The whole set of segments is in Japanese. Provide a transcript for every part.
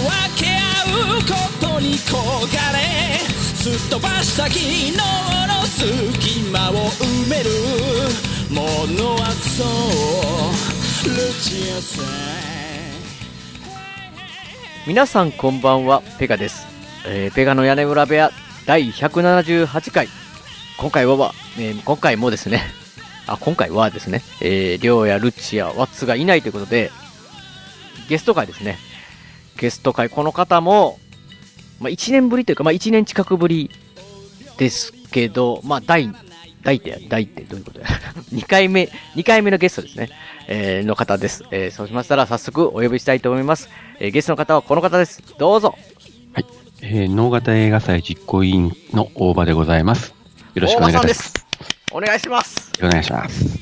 分け合うことに焦がれすっ飛ばした昨日の隙間を埋めるものはそうルチアさん皆さんこんばんは、ペガです。えーペガの屋根裏部屋第178回。今回は、えー今回もですね、あ、今回はですね、えー、りょうやルチやワッツがいないということで、ゲスト会ですね。ゲスト会、この方も、まあ、1年ぶりというか、まあ、1年近くぶりですけど、まあ、第、第って、第ってどういうことや ?2 回目、2回目のゲストですね。えーの方です。えーそうしましたら早速お呼びしたいと思います。えーゲストの方はこの方です。どうぞ。えー、能型映画祭実行委員の大場でございます。よろしくお願いします。お願いします。お願いします。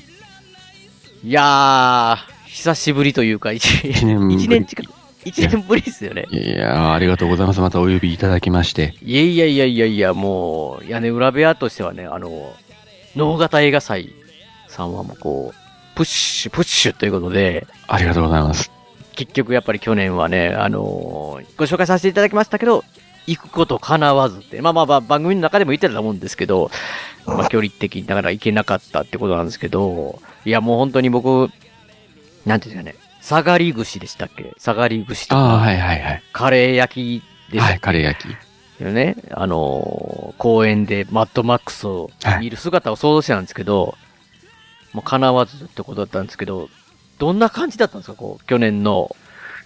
いやー、久しぶりというか、一一年ぶり一年近く、一年ぶりですよね。いやーありがとうございます。またお呼びいただきまして。いやいやいやいやいや、もう、屋根裏部屋としてはね、あの、能型映画祭さんはもうこう、プッシュ、プッシュということで、ありがとうございます。結局やっぱり去年はね、あのーご紹介させていただきましたけど、行くこと叶わずって、まあまあまあ番組の中でも言ってたと思うんですけど、まあ距離的にだから行けなかったってことなんですけど、いやもう本当に僕、なんていうんですかね、下がり串でしたっけ？下がり串とああ、か、はいはいはい。カレー焼きでしたっはい、カレー焼き。けどね、あのー公園でマッドマックスを見る姿を想像してたんですけど、もう叶わずってことだったんですけど、どんな感じだったんですか？こう、去年の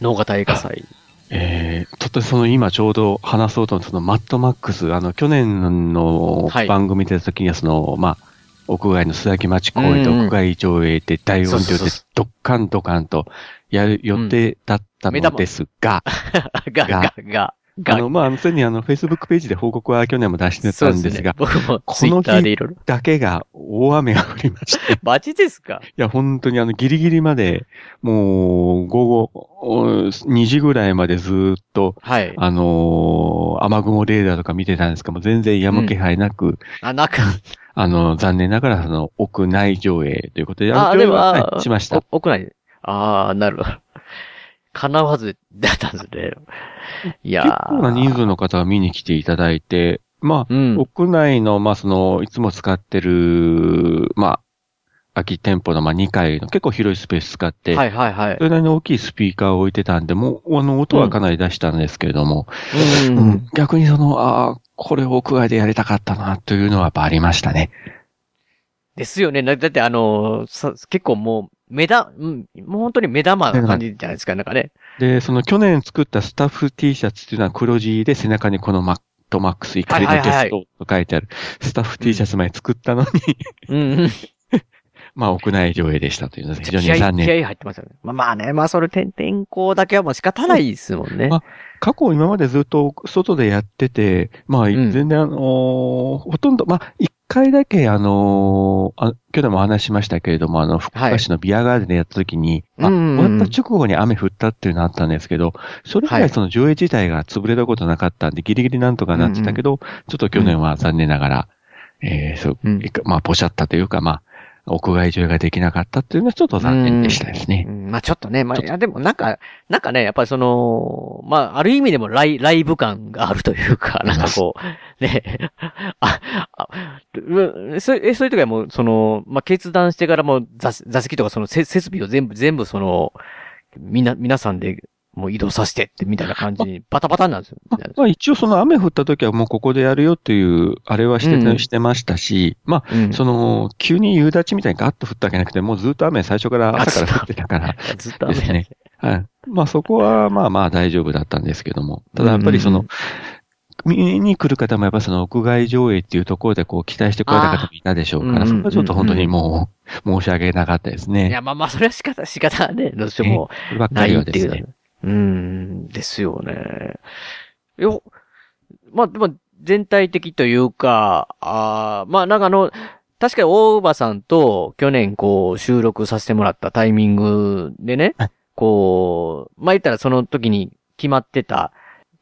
能型映画祭。えー、ちょっとその今ちょうど話そうと思ったそのマッドマックス、あの去年のはい。番組出た時にはその、まあ、屋外の須崎町公園でうんうん。屋外上映で大音量でそうそうそう。ドッカンドカンとやる予定だったのですが、が、が、が、が、あの、まあ、すでにあの、Facebook ページで報告は去年も出してたんですが、そうね、僕もこの日。だけが大雨が降りまして、いマジですかや、本当にあの、ギリギリまで、もう、午後、お2時ぐらいまでずーっと、はい。あのー雨雲レーダーとか見てたんですけども、全然止む気配なく、あ、なんか、あの、残念ながら、その、屋内上映ということで、あ、のでも、上映はいしました。お屋内で。ああ、なるほど。叶わずだったんですね。いや結ー構な人数の方が見に来ていただいて、まあ、うん。屋内の、まあ、その、いつも使ってる、まあ、空き店舗の、まあ、2階の結構広いスペース使って、はいはいはいそ。れなりに大きいスピーカーを置いてたんで、もう、あの、音はかなり出したんですけれども、うん。うん逆にその、ああ、これを屋外でやりたかったな、というのはやっぱありましたね。ですよね。だだってあの結構もう、目だ、うん、もう本当に目玉な感じじゃないですか、なんかね。で、その去年作ったスタッフ T シャツっていうのは黒字で背中にこのマットマックス怒りのテストと書いてあるスタッフ T シャツまで作ったのに、うんうん。まあ屋内上映でしたというので非常に残念。気合入ってますよね。まあまあね、まあそれ天天候だけはもう仕方ないですもんね。まあ過去今までずっと外でやってて、まあん全然あのーほとんど、まあ一回だけあのーあ、去年もお話ししましたけれども、あの、福岡市のビアガーデンでやった時に、まあうんうん。終わった直後に雨降ったっていうのあったんですけど、それ以はい。来その上映自体が潰れたことなかったんで、ギリギリなんとかなってたけど、ちょっと去年は残念ながら、えーそう、まあ、ポシャったというか、まあ、屋外上映ができなかったっていうのはちょっと残念でしたですね。うん。まあちょっとね、まあ、いやでもなんか、なんかね、やっぱりその、まあある意味でもライライブ感があるというか、なんかこう、ね、あ、あ、うそうえそういう時はもう、その、まあ決断してからもう座座席とかそのせ設備を全部、全部その、みな、皆さんでもう移動させてってみたいな感じに、バタバタなんですよ。ままあ一応その雨降った時はもうここでやるよっていう、あれはしてた、うんしてましたし、まあ、うんその、急に夕立みたいにガッと降ったわけじゃなくて、もうずっと雨最初から朝から降ってたから、ずっと雨ですね。はい。まあそこはまあまあ大丈夫だったんですけども。ただやっぱりその、うん見に来る方もやっぱその屋外上映っていうところでこう期待してこられた方もいたでしょうから、そこはちょっと本当にもう申し訳なかったですいね。や、まあまあ、それは仕方、仕方ね、どうしても。こればっかないりはですね。っていう。うーん、ですよね。よ、まあ、でも、全体的というか、あーまあなんかあの、確かに大場さんと去年こう収録させてもらったタイミングでねはい、こう、まあ言ったらその時に決まってた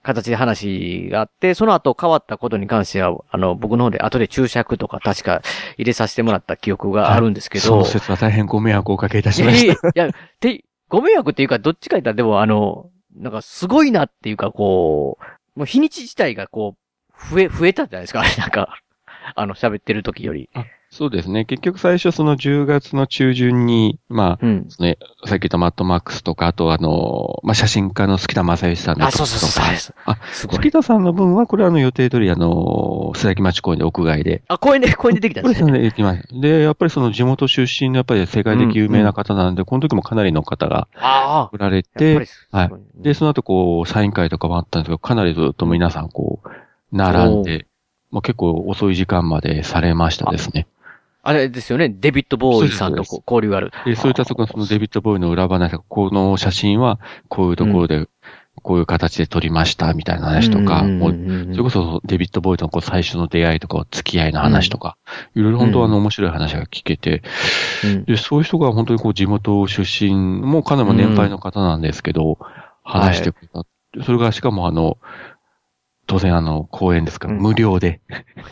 形で話があって、その後変わったことに関しては、あの、僕の方で後で注釈とか確か入れさせてもらった記憶があるんですけど、その説は大変ご迷惑をおかけいたしました。やいや、て、ご迷惑っていうか、どっちか言ったら、でもあの、なんかすごいなっていうか、こう、もう日にち自体がこう、増え、増えたじゃないですか、あ れなんか、あの、喋ってる時より。そうですね。結局最初その10月の中旬に、まあ、うん。ね、さっき言ったマットマックスとか、あとあの、まあ、写真家の好田正義さんのあ、そうそうそう、そうです。あ、すごい。好田さんの分は、これはあの予定通りあの、須崎町公園で屋外で。あ、公園で、公園でできたんですね。ですね、行きました。で、やっぱりその地元出身のやっぱり世界的有名な方なんで、この時もかなりの方があ来られあ。やっぱりて、はいで、その後こう、サイン会とかもあったんですけど、かなりずっと皆さんこう、並んで、まあ、結構遅い時間までされましたですね。あれですよね、デビッド・ボーイさんと交流がある。で、そういったところそのデビッド・ボーイの裏話この写真はこういうところで、こういう形で撮りました、みたいな話とか、それこそデビッド・ボーイとのこう最初の出会いとか、付き合いの話とか、いろいろ本当はあの面白い話が聞けて、うん。で、そういう人が本当にこう地元出身、もうかなりも年配の方なんですけど、話してくれた。それがしかもあの、当然あの、公演ですから、うん無料で、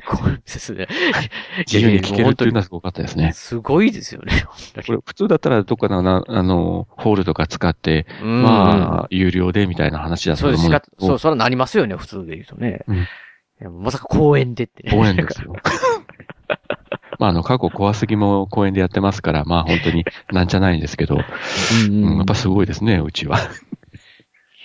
これですね。自由に聞けるっていうのはすごかったですね。すごいですよね、これ普通だったらどっかのなあの、ホールとか使って、うんまあ、有料でみたいな話だったとそうです。そう、それはなりますよね、普通で言うとね。うんいやまさか公園でってね。公演ですよ。まあ、あの、過去怖すぎも公演でやってますから、まあ本当になんじゃないんですけど、うんうんうんやっぱすごいですね、うちは。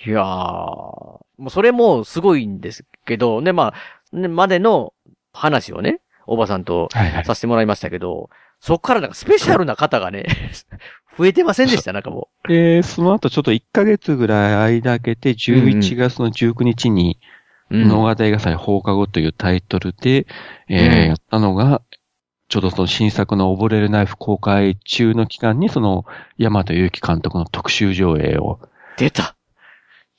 いやー、もうそれもすごいんですけど、ね、まあ、ね、までの話をね、おばさんとはいはい。させてもらいましたけど、そっからなんかスペシャルな方がね、増えてませんでした、なんかもで、その後ちょっと1ヶ月ぐらい間空けて、11月の19日に、う。能形映画祭放課後というタイトルで、えーうん。やったのが、ちょうどその新作の溺れるナイフ公開中の期間に、その、山田裕貴監督の特集上映を、出た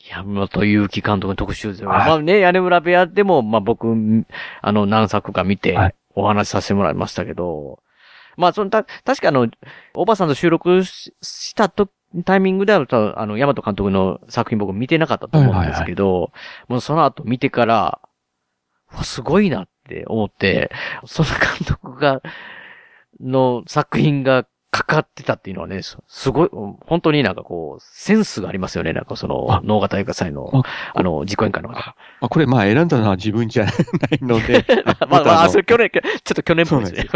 山本祐希監督の特集ですよ。はいまあね、屋根裏部屋でも、まあ僕、あの、何作か見てはい、お話しさせてもらいましたけど、まあ、その、た、確かあの、おばさんと収録ししたと、タイミングであると、あの、山本監督の作品僕見てなかったと思うんですけど、もうその後見てから、わすごいなって思って、その監督が、の作品がかかってたっていうのはね、すすごい、本当になんかこう、センスがありますよね。なんかそのあ、能形映画祭のあ、あの、実行委員会の方。まあ、これまあ選んだのは自分じゃないので、まあ まあ、それ去年、ちょっと去年っぽいですね。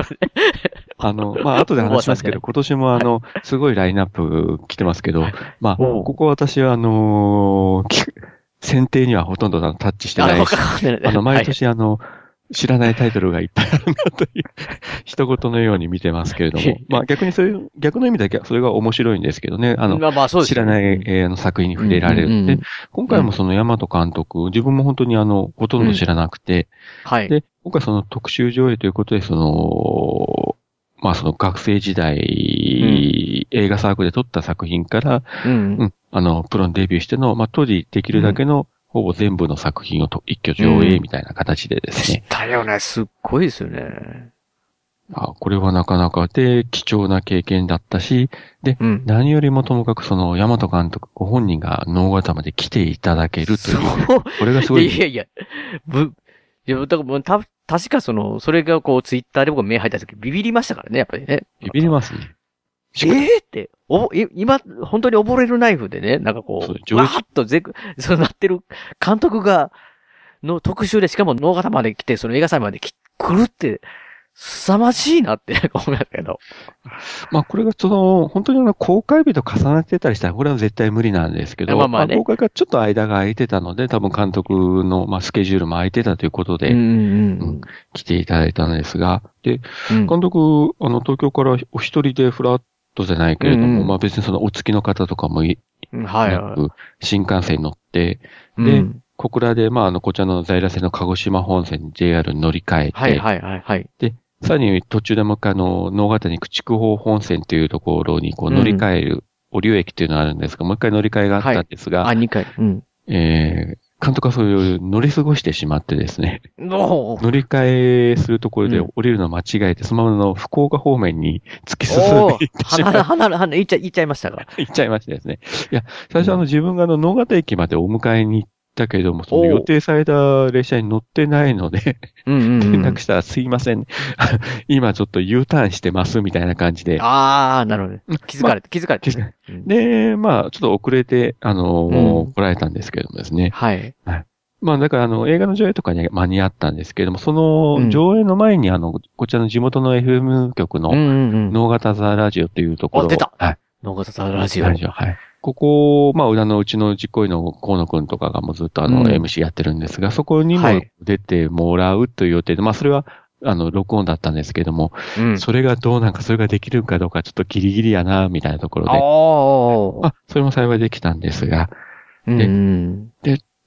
あの、まあ、後で話しますけど、今年もあの、すごいラインナップ来てますけど、まあ、ここ私はあの選定にはほとんどタッチしてないし、あの、毎年あの、知らないタイトルがいっぱいあるなという、一言のように見てますけれども、まあ逆にそういう、逆の意味ではそれが面白いんですけどね、あの、まあまあね知らない、えーあの作品に触れられる。うんうんうんで、今回もその山戸監督、自分も本当にあの、ほとんど知らなくて、はい。で、今回その特集上映ということで、その、まあその学生時代、映画サークルで撮った作品から、うんう。ん、あの、プロにデビューしての、まあ当時できるだけの、ほぼ全部の作品をと一挙上映みたいな形でですね、だよね、すっごいですよね。あこれはなかなかで貴重な経験だったし、で、うん。何よりもともかくその、山戸監督ご本人が能形まで来ていただけるという、そう。これがすごい。いやいや、ぶ、いや、だからた、確かその、それがこう、ツイッターで僕目入った時ビビりましたからね、やっぱりね。ビビりますね。ええって、お今、本当に溺れるナイフでね、なんかこそうう、わーっとぜく、そうなってる監督が、の特集で、しかも能形まで来て、その映画祭までき来るって、凄まじいなって思いましたけど。まあこれがその、本当にあの公開日と重なってたりしたら、これは絶対無理なんですけど、まあまあね公開がちょっと間が空いてたので、多分監督の、まあ、スケジュールも空いてたということで、うんうん来ていただいたんですが、で、うん。監督、あの、東京からお一人でフラットじゃないけれども、うんうんまあ別にそのお付きの方とかもいうんはいなはい。く、新幹線に乗って、うんで小倉で、まああの、こちらの在来線の鹿児島本線に JR に乗り換えて、はいはいはいはい。さらに途中でもう一回あの、能形に筑豊本線というところにこう乗り換える、折尾駅っていうのがあるんですが、もう一回乗り換えがあったんですが、あ、2回。うん。えー、監督はそういう乗り過ごしてしまってですね、乗り換えするところでうん。降りるのを間違えて、そのままの福岡方面に突き進んおでいって。しまー、っ離れ、離れ、離れ、行っちゃ、行っちゃいましたか。行っちゃいましてですね。いや、最初あの自分があの、野方駅までお迎えに行ったけれども、その予定された列車に乗ってないので、うんうん、うん。連絡したらすいません。今ちょっと U ターンしてますみたいな感じで。あー、なるほど。気づかれて、気づかれて。で、まあ、ちょっと遅れて、あのーうん来られたんですけれどもですね。はい。まあ、だからあの、映画の上映とかに間に合ったんですけれども、そのうん上映の前にあの、こちらの地元の FM 局のうんうんうん。能型ザラジオというところあ出たはい。野方さんラジオ。ラジオ、はい。ここ、まあ、裏のうちの実行委員の河野くんとかがもうずっとあの、うん MC やってるんですが、そこにもはい出てもらうという予定で、まあ、それは、あの、録音だったんですけれども、うん。それがどうなんか、それができるかどうか、ちょっとギリギリやな、みたいなところで、ああ、それも幸いできたんですが、ー。うんうん。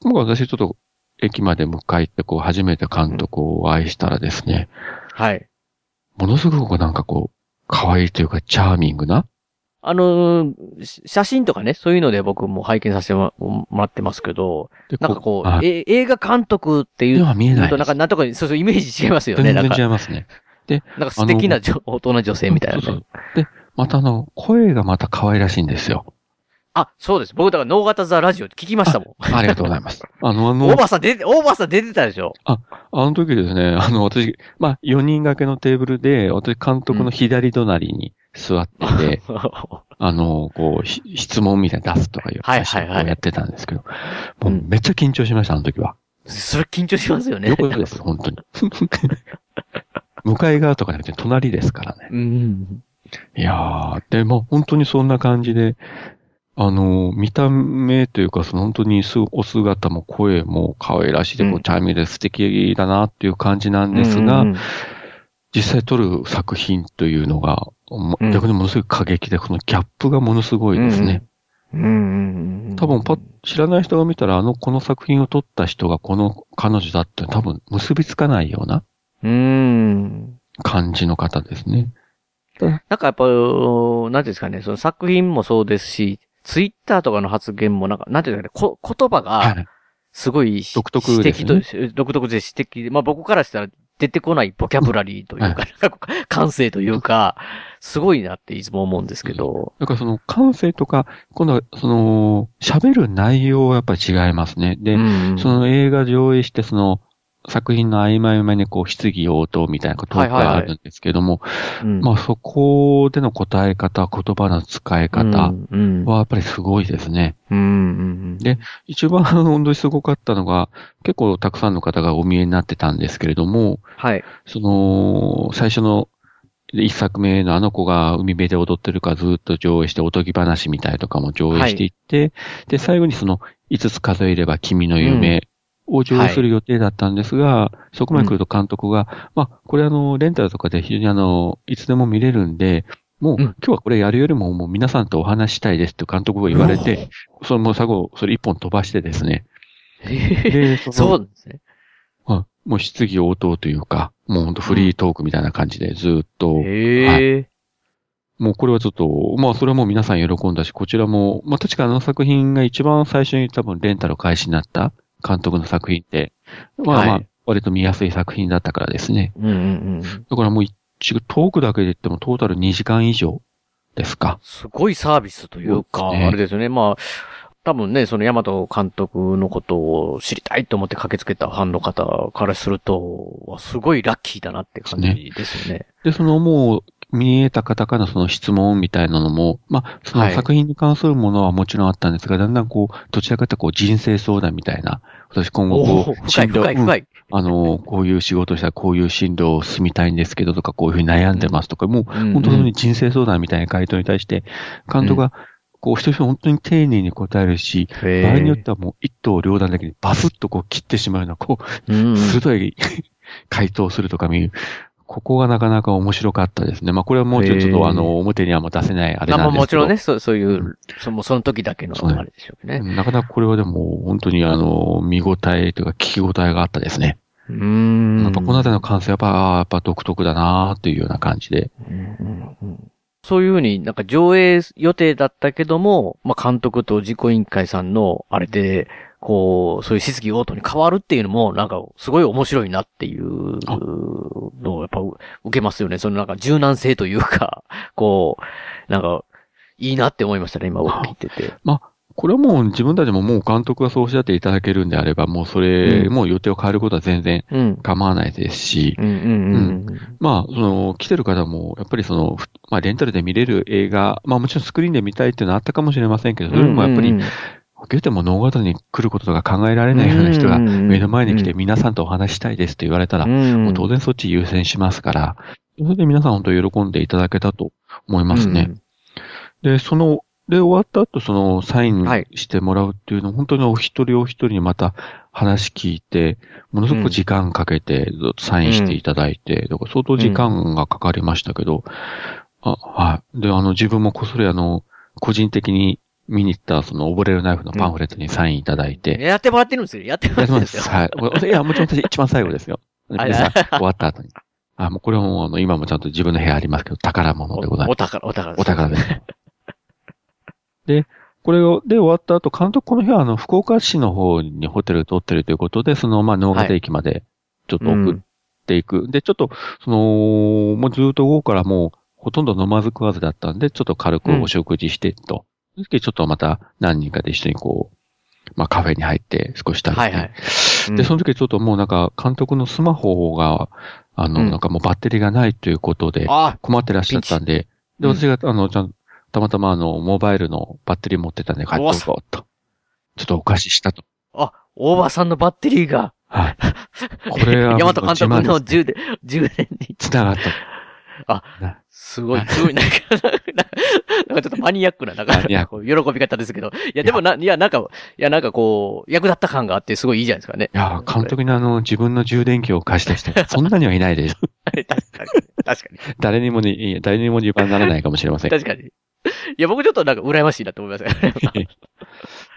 もう私ちょっと、駅まで迎えて、こう、初めて監督をお会いしたらですね、はい。ものすごくなんかこう、可愛いというか、チャーミングな、あの写真とかね、そういうので僕も拝見させてももらってますけど、でなんかこう、はいえ映画監督っていうでは見えないと、なんか、なんとか、そうそう、イメージ違いますよね。全然なんか、違いますね。なんか素敵な女大人女性みたいなねそうそう。で、またあの、声がまた可愛らしいんですよ。あ、そうです。僕だから、ノーガタザラジオ聞きましたもん。ありがとうございます。あの、あのオー、バーさん出て、オーバーさん出てたでしょ？あの時ですね、あの、私、まあ、4人掛けのテーブルで、私、監督の左隣に座ってて、あの、こう、ひ質問みたいなの出すとかいうはいはいはいやってたんですけど、うんもうめっちゃ緊張しました、あの時は。それ緊張しますよね。よくです、本当に。向かい側とかじゃなくて隣ですからね。うん。いやー、でも本当にそんな感じで、あの、見た目というか、その本当にすお姿も声も可愛らしいで、こうんう、チャーミングで素敵だなっていう感じなんですが、うんうん実際撮る作品というのが、逆にものすごい過激で、このギャップがものすごいですね。うんうんうん。多分パッ、知らない人が見たら、あの、この作品を撮った人がこの彼女だって多分結びつかないようなうん。感じの方ですね。なんかやっぱ、なんていうんですかね、その作品もそうですし、ツイッターとかの発言もなんか、なんていうかね、こ言葉が、はい。すごいし、独特ですね指摘と、独特で指摘で、まあ僕からしたら出てこないボキャブラリーというか、感性というか、すごいなっていつも思うんですけど。だからその感性とか、今度はその、喋る内容はやっぱり違いますね。で、うんその映画上映して、その、作品の合間合間にこう、質疑応答みたいなことがあるんですけども、うん。まあそこでの答え方、言葉の使い方うんはやっぱりすごいですね。うんうんで一番本当にすごかったのが、結構たくさんの方がお見えになってたんですけれども、はい。その、最初の一作目のあの子が海辺で踊ってるかずっと上映しておとぎ話みたいとかも上映していって、で、最後にその5つ数えれば君の夢を上映する予定だったんですが、そこまで来ると監督が、まあ、これあの、レンタルとかで非常にあの、いつでも見れるんで、もう、うん今日はこれやるよりももう皆さんとお話ししたいですって監督が言われて、そのもう最後、それ一本飛ばしてですね。で、そのそうですね。はい。もう質疑応答というか、もうほんとフリートークみたいな感じでずっと、へえ。もうこれはちょっと、まあそれはもう皆さん喜んだし、こちらも、まあ確かあの作品が一番最初に多分レンタル開始になった監督の作品って、まあまあはい割と見やすい作品だったからですね。うんうんうん。だからもう一トークだけで言ってもトータル2時間以上ですか。すごいサービスというか、ねあれですよね。まあ、多分ね、その山本監督のことを知りたいと思って駆けつけたファンの方からすると、すごいラッキーだなって感じですよね。で、そのもう見えた方からのその質問みたいなのも、まあ、そはい。の作品に関するものはもちろんあったんですが、だんだんこう、どちらかというとこう人生相談みたいな、私今後おこう、お深い深いうん。あの、こういう仕事をしたらこういう進路を進みたいんですけどとか、こういうふうに悩んでますとか、もううん本当に人生相談みたいな回答に対して、監督が、こう、一人一人本当に丁寧に答えるし、場合によってはもう一刀両断だけにバスッとこう切ってしまうような、こう鋭い 回答をするとか見る。ここがなかなか面白かったですね。まあこれはもうちょっとあの、表にはもう出せないあれなんですけど。あもちろんね、そうそういうう、そのその時だけのあれでしょうね。なかなかこれはでも本当にあの、見応えというか聞き応えがあったですね。うーん。やっぱこのあたりの感性やっぱ、やっぱ独特だなーっていうような感じで。うんうんうんそういうふうになんか上映予定だったけども、まあ監督と実行委員会さんのあれで、こう、そういう質疑応答に変わるっていうのも、なんか、すごい面白いなっていうのを、やっぱ、受けますよね。そのなんか、柔軟性というか、こう、なんか、いいなって思いましたね、今、僕聞いてて。まあ、これはもう自分たちももう監督がそうおっしゃっていただけるんであれば、もうそれ、もう予定を変えることは全然うん。構わないですし、まあ、その、来てる方も、やっぱりその、ふまあ、レンタルで見れる映画、まあもちろんスクリーンで見たいっていうのはあったかもしれませんけど、うん。それでもやっぱりうん、言うても脳型に来ることとか考えられないような人が目目の前に来て皆さんとお話したいですって言われたら、うん、もう当然そっち優先しますから、それで皆さん本当喜んでいただけたと思いますね。で、その、で、終わった後、その、サインはい。してもらうっていうの、本当にお一人お一人にまた話聞いて、ものすごく時間かけて、サインしていただいて、だから相当時間がかかりましたけど、あ、はい。で、あの、自分もこっそりあの、個人的に見に行った、その、溺れるナイフのパンフレットにサインいただいて、やってもらってるんですよ。やってもらってるんですよ。はい。いや、もちろん私一番最後ですよ。あ皆さん終わった後に。あ、もうこれはもうあの、今もちゃんと自分の部屋ありますけど、宝物でございます。お宝、お宝お宝です。で、これを、で終わった後、監督この日はあの、福岡市の方にホテル取ってるということで、その、まあ、能形駅までちょっと送っていく。で、ちょっと、その、もうずっと午後からもう、ほとんど飲まず食わずだったんで、ちょっと軽くお食事してと。その時ちょっとまた何人かで一緒にこう、まあ、カフェに入って少し食べて。はいはい。で、その時ちょっともうなんか、監督のスマホが、あの、うんなんかもうバッテリーがないということで、あ困ってらっしゃったんで、で、うん私が、あの、ちゃん、たまたまあの、モバイルのバッテリー持ってたんで、帰っておこうと。ちょっとお貸ししたと。あ、大場さんのバッテリーが、はい。これは、大和監督の充電、充電に、繋がった。すごい、すごい、なんか、なんかちょっとマニアックな、なんか喜び方ですけど。いや、でもな、いや、なんか、いや、なんかこう、役立った感があって、すごいいいじゃないですかね。いや、監督にあの、自分の充電器を貸した人、そんなにはいないです。確かに。確かに。誰にもね、いや誰にも自慢にならないかもしれません。確かに。いや、僕ちょっとなんか羨ましいなと思いますね。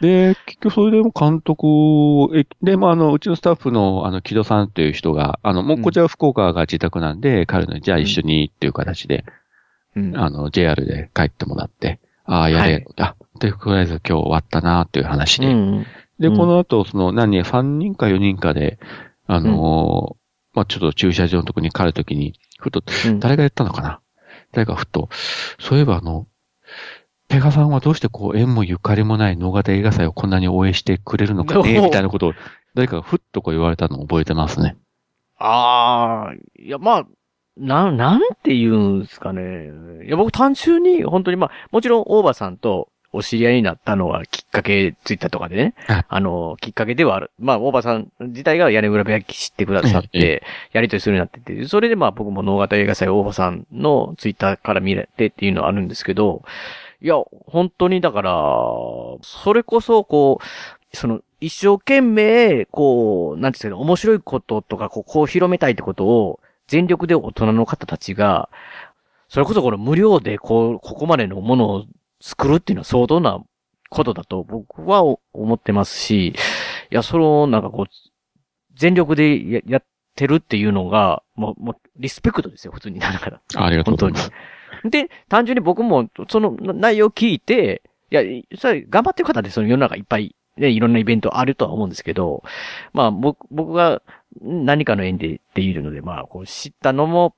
で、結局それでも監督を、えで、まあ、あの、うちのスタッフの、あの、木戸さんっていう人が、あの、もうこちら福岡が自宅なんで、彼の、じゃあ一緒にっていう形で、うん。あの、JR で帰ってもらって、ああ、やれ、はい。あ、で、とりあえず今日終わったなっていう話で。うん。で、うん。この後、その、何人、3人か4人かで、あのーまあ、ちょっと駐車場のとこに帰るときに、ふと、うん。誰が言ったのかな？誰かふと、そういえばあの、ペガさんはどうしてこう、縁もゆかりもない野方映画祭をこんなに応援してくれるのかねみたいなことを、誰かがふっとこう言われたのを覚えてますね。ああ、いや、まあ、なん、なんて言うんですかね。いや、僕単純に、本当にまあ、もちろん大場さんとお知り合いになったのはきっかけ、ツイッターとかでねはい。あの、きっかけではある。まあ、大場さん自体が屋根裏部屋知ってくださっえて、やりとりするようになってて、それでまあ僕も能型映画祭大場さんのツイッターから見れてっていうのはあるんですけど、いや、本当にだから、それこそ、こう、その、一生懸命、こう、なんていうんですかね、面白いこととか、こう、こう広めたいってことを、全力で大人の方たちが、それこそこの無料で、こう、ここまでのものを作るっていうのは相当なことだと僕は思ってますし、いや、その、なんかこう、全力でややってるっていうのが、もう、もう、リスペクトですよ、普通に。だから。ありがとうございます。で、単純に僕も、その内容を聞いて、いや、それ頑張ってる方でその世の中いっぱい、ね、いろんなイベントあるとは思うんですけど、まあ、僕、僕が何かの縁でっていうので、まあ、こう知ったのも、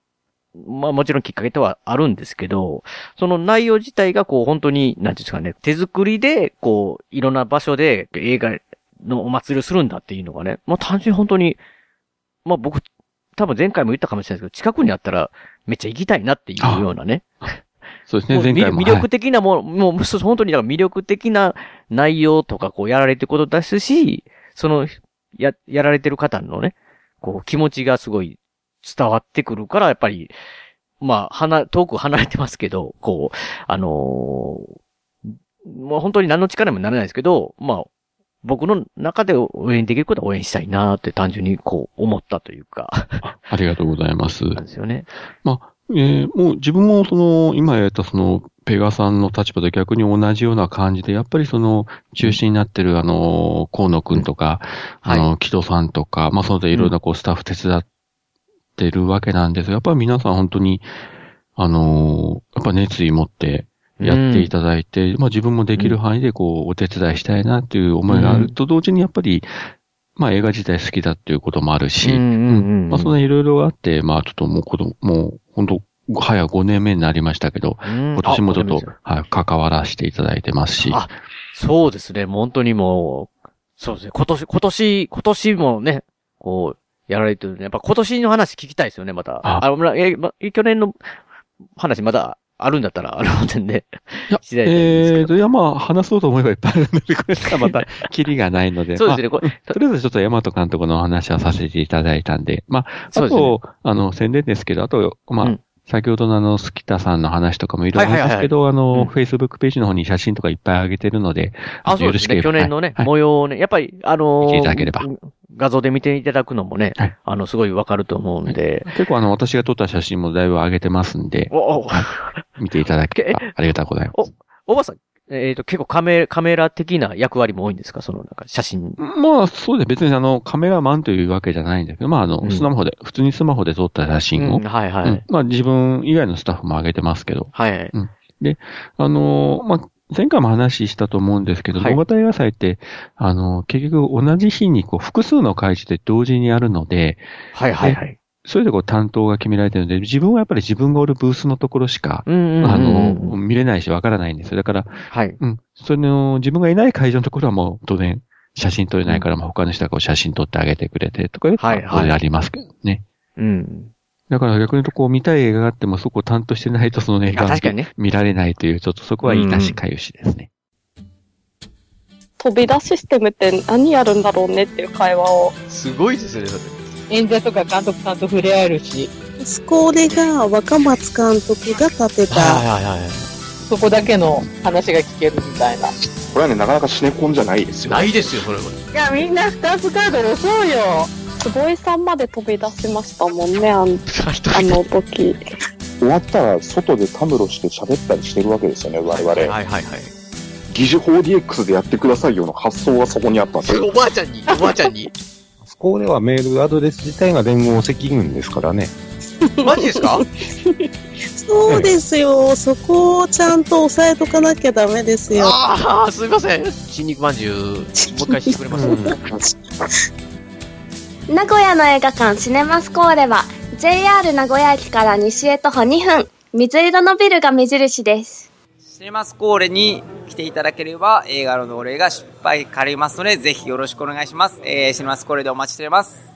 まあもちろんきっかけとはあるんですけど、その内容自体がこう本当に、なんていうんですかね、手作りで、こう、いろんな場所で映画のお祭りをするんだっていうのがね、まあ単純に本当に、まあ僕、多分前回も言ったかもしれないですけど、近くにあったらめっちゃ行きたいなっていうようなね。そうですね、前回も。魅力的なもの、もう、本当に、だから魅力的な内容とか、こう、やられてることですし、その、や、やられてる方のね、こう、気持ちがすごい伝わってくるから、やっぱり、まあ、離、遠く離れてますけど、こう、あのーもう本当に何の力にもならないですけど、まあ、僕の中で応援できることは応援したいなって単純にこう思ったというか、はいありがとうございます。なんですよね。えーもう自分もその、今やったその、ペガさんの立場と逆に同じような感じで、やっぱりその、中心になってるあの、河野くんとか、はいあの、木戸さんとか、まあ、その他いろんなこう、スタッフ手伝ってるわけなんですが、やっぱり皆さん本当に、あの、やっぱ熱意持ってやっていただいて、まあ自分もできる範囲でこう、お手伝いしたいなっていう思いがあると同時にやっぱり、まあ映画自体好きだっていうこともあるし、うんうんうんまあそんないろいろあって、まあちょっともう子供、もう本当早5年目になりましたけど、うん今年もちょっとはい、関わらせていただいてますし、あ、そうですね。もう本当にもう、そうですね。今年、今年、今年もね、こう、やられてるね。やっぱ今年の話聞きたいですよね、また。ああえ、ま、去年の話まだあるんだったら、あの、全然、いや、時代でえーと、いや、まあ、話そうと思えばいっぱいあるので、こ れまた、キリがないので。そうですね。これまあとりあえずちょっと大和監督のお話はさせていただいたんで、まあ、あと、あの、宣伝ですけど、あと、まあ、うん先ほどのあの、スキタさんの話とかもいろいろありますけど、あうん。の、Facebook ページの方に写真とかいっぱい上げてるので、あ、そうですね。去年のね、はい。模様をね、やっぱり、あのー見ていただければ。画像で見ていただくのもね、はい。あの、すごいわかると思うんで、結構あの、私が撮った写真もだいぶ上げてますんで、お、お、見ていただければえありがとうございます。おばさん、えっ、と、結構カメ、カメラ的な役割も多いんですか？その、なんか、写真。まあ、そうです。別にあの、カメラマンというわけじゃないんだけど、まあ、あの、うんスマホで、普通にスマホで撮った写真を、うんはいはい。うんまあ、自分以外のスタッフも上げてますけど、はいはい。あのーまあ、前回も話したと思うんですけど、はい大型映画祭って、あのー結局同じ日にこう複数の会場で同時にやるので、はいはいはい。それでこう担当が決められてるので、自分はやっぱり自分がおるブースのところしか、うんうんうんうん。あのー見れないしわからないんですよ。だから、はい。うん、その、自分がいない会場のところはもう当然、写真撮れないから、まあ他の人がこう写真撮ってあげてくれてとかいうのはありますけどね。うん。だから逆に言うと、こう見たい映画があってもそこを担当してないとその映画あ確かにね見られないという、ちょっとそこは言い出しかゆしですね。飛び出システムって何やるんだろうねっていう会話を。すごいですよね、演者とか監督さんと触れ合えるし、スコーレが若松監督が立てた、はいはいはい。そこだけの話が聞けるみたいな。これはね、なかなかシネコンじゃないですよ。ないですよ、それは。いや、みんな二つカード押そうよ。坪井さんまで飛び出しましたもんね、あん あの時。終わったら外でたむろして喋ったりしてるわけですよね、我々。はいはいはい。疑似 4DX でやってくださいよの発想がそこにあったんですよ。おばあちゃんに、おばあちゃんに。そこではメールアドレス自体が連合赤軍ですからね。マジですか？そうですよ、そこをちゃんと押さえとかなきゃダメですよ。ああ、すみません。新肉まんじゅう、もう一回してくれます 名古屋の映画館シネマスコーレは JR 名古屋駅から西へ徒歩2分水色のビルが目印ですシネマスコーレに来ていただければ映画の同例が失敗かりますので、ぜひよろしくお願いします。えー、シネマスコーレでお待ちしております。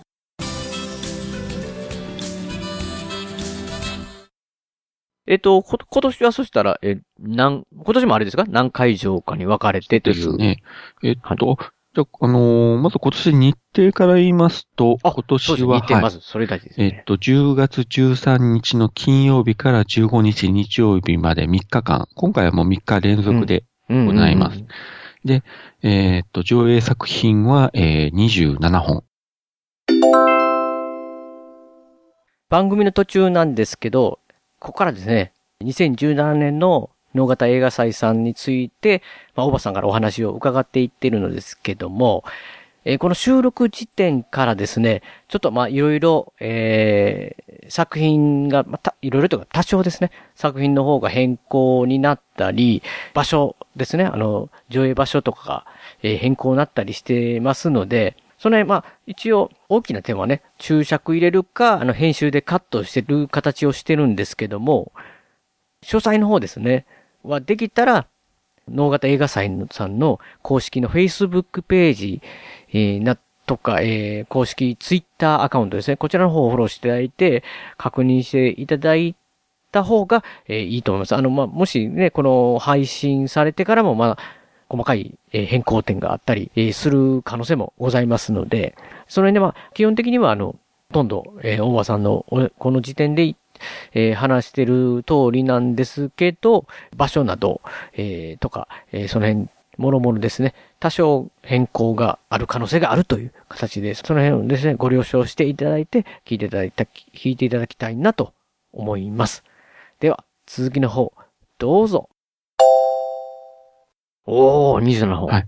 えっと、こ、今年はそしたら、え、何、今年もあれですか？何会場かに分かれてという。ですね。えっと、じゃあ、あのーまず今年日程から言いますと、今。年は、日程、はいまず、それ大事ですね。えっと、10月13日の金曜日から15日日曜日まで3日間、今回はもう3日連続でうん行います。で、えっと、上映作品は、えー、27本。番組の途中なんですけど、ここからですね、2017年の能型映画祭さんについて、まあ、大場さんからお話を伺っていってるのですけども、えーこの収録時点からですね、ちょっとまあいろいろ、えー作品が、また、いろいろというか多少ですね、作品の方が変更になったり、場所ですね、あの、上映場所とかが、えー変更になったりしてますので、その辺、まあ、一応、大きな点はね、注釈入れるか、あの、編集でカットしてる形をしてるんですけども、詳細の方ですね、はできたら、能型映画祭さんの公式の Facebook ページ、えーな、とか、えー公式 Twitter アカウントですね。こちらの方をフォローしていただいて、確認していただいた方が、えいいと思います。あの、まあ、もしね、この配信されてからも、まあ、細かいえ変更点があったりえする可能性もございますので、その辺でまあ、基本的にはあの、ほとんど、えー大場さんのこの時点で、え話してる通りなんですけど、場所など、えとか、えその辺、もろもろですね、多少変更がある可能性があるという形で、その辺をですね、ご了承していただいて、聞いていただいた、聞いていただきたいなと思います。では、続きの方、どうぞ。おー、27本。はい。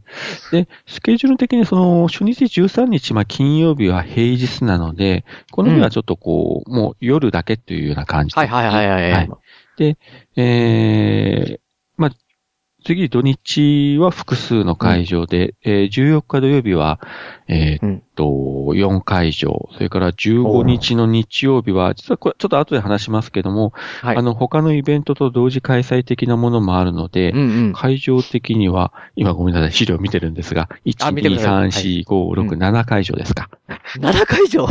で、スケジュール的にその、初日13日、まあ金曜日は平日なので、この日はちょっとこう、もう夜だけというような感じではいはいはいはい。はいで、えー、まあ、次土日は複数の会場で、えー14日土曜日は、えーっと、4会場、それから15日の日曜日は、実はこれちょっと後で話しますけども、あの、他のイベントと同時開催的なものもあるので、会場的には、今ごめんなさい、資料見てるんですが、1、2、見てください。3、4、5、6、7会場ですか。7会場？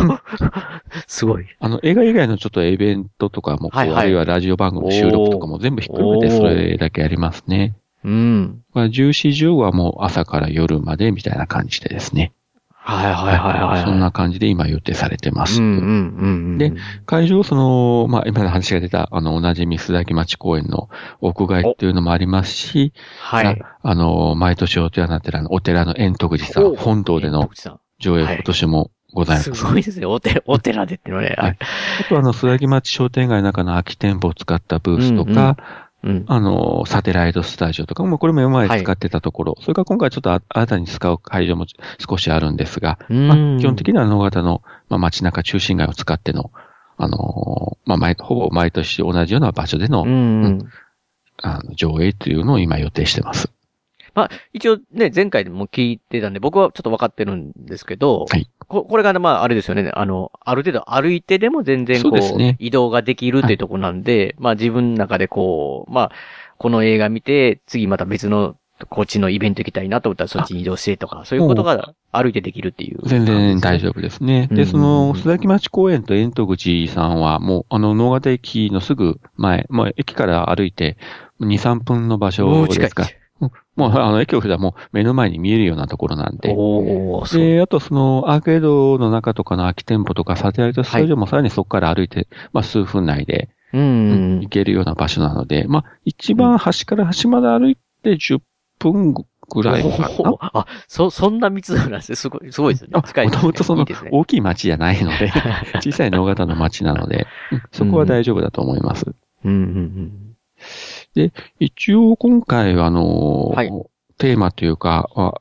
すごい。あの、映画以外のちょっとイベントとかも、はいはい。あるいはラジオ番組の収録とかも全部ひっくるめてそれだけやりますね。うん。まあ、14、15はもう朝から夜までみたいな感じでですね。はいはいはいはい。そんな感じで今予定されてます。うんうんうんうん。で、会場、その、まあ、今の話が出た、あの、おなじみ須崎町公園の屋外っていうのもありますし、はいああの、毎年お世話になってるあの、お寺の円徳寺さん、本堂での上映が今年もございます。すごいですね。お寺、お寺でってのね。はい。あとあの、須崎町商店街の中の空き店舗を使ったブースとか、あの、サテライトスタジオとかも、これも今まで使ってたところ、それから今回ちょっとあ新たに使う会場も少しあるんですが、うん。まあ、基本的には野方の、まあ、街中中心街を使っての、あのまあ、毎、ほぼ毎年同じような場所での、うん。あの上映というのを今予定してます。まあ、一応ね、前回でも聞いてたんで、僕はちょっと分かってるんですけど、ここれがね、まあ、あれですよね、あの、ある程度歩いてでも全然こう、そうですね。移動ができるっていうところなんで、まあ自分の中でこう、まあ、この映画見て、次また別の、こっちのイベント行きたいなと思ったらそっちに移動してとか、そういうことが歩いてできるっていう。全然大丈夫ですね。で、その、須崎町公園と円徳寺さんは、もう、あの、能形駅のすぐ前、まあ、駅から歩いて、2、3分の場所ですか。うんもう、あの、駅を普段もう目の前に見えるようなところなんで。で、あとその、アーケードの中とかの空き店舗とかサテライトスタジオもさらにそこから歩いて、まあ、数分内で、うん、行けるような場所なので、まあ、一番端から端まで歩いて10分ぐらいかな。あ、そ、そんな密度なんですね。すごい、すごいですね。近いね。ともとその大きい町じゃないので、小さい野方の町なので、うんそこは大丈夫だと思います。うんうんうん。で、一応今回はあのーテーマというか、は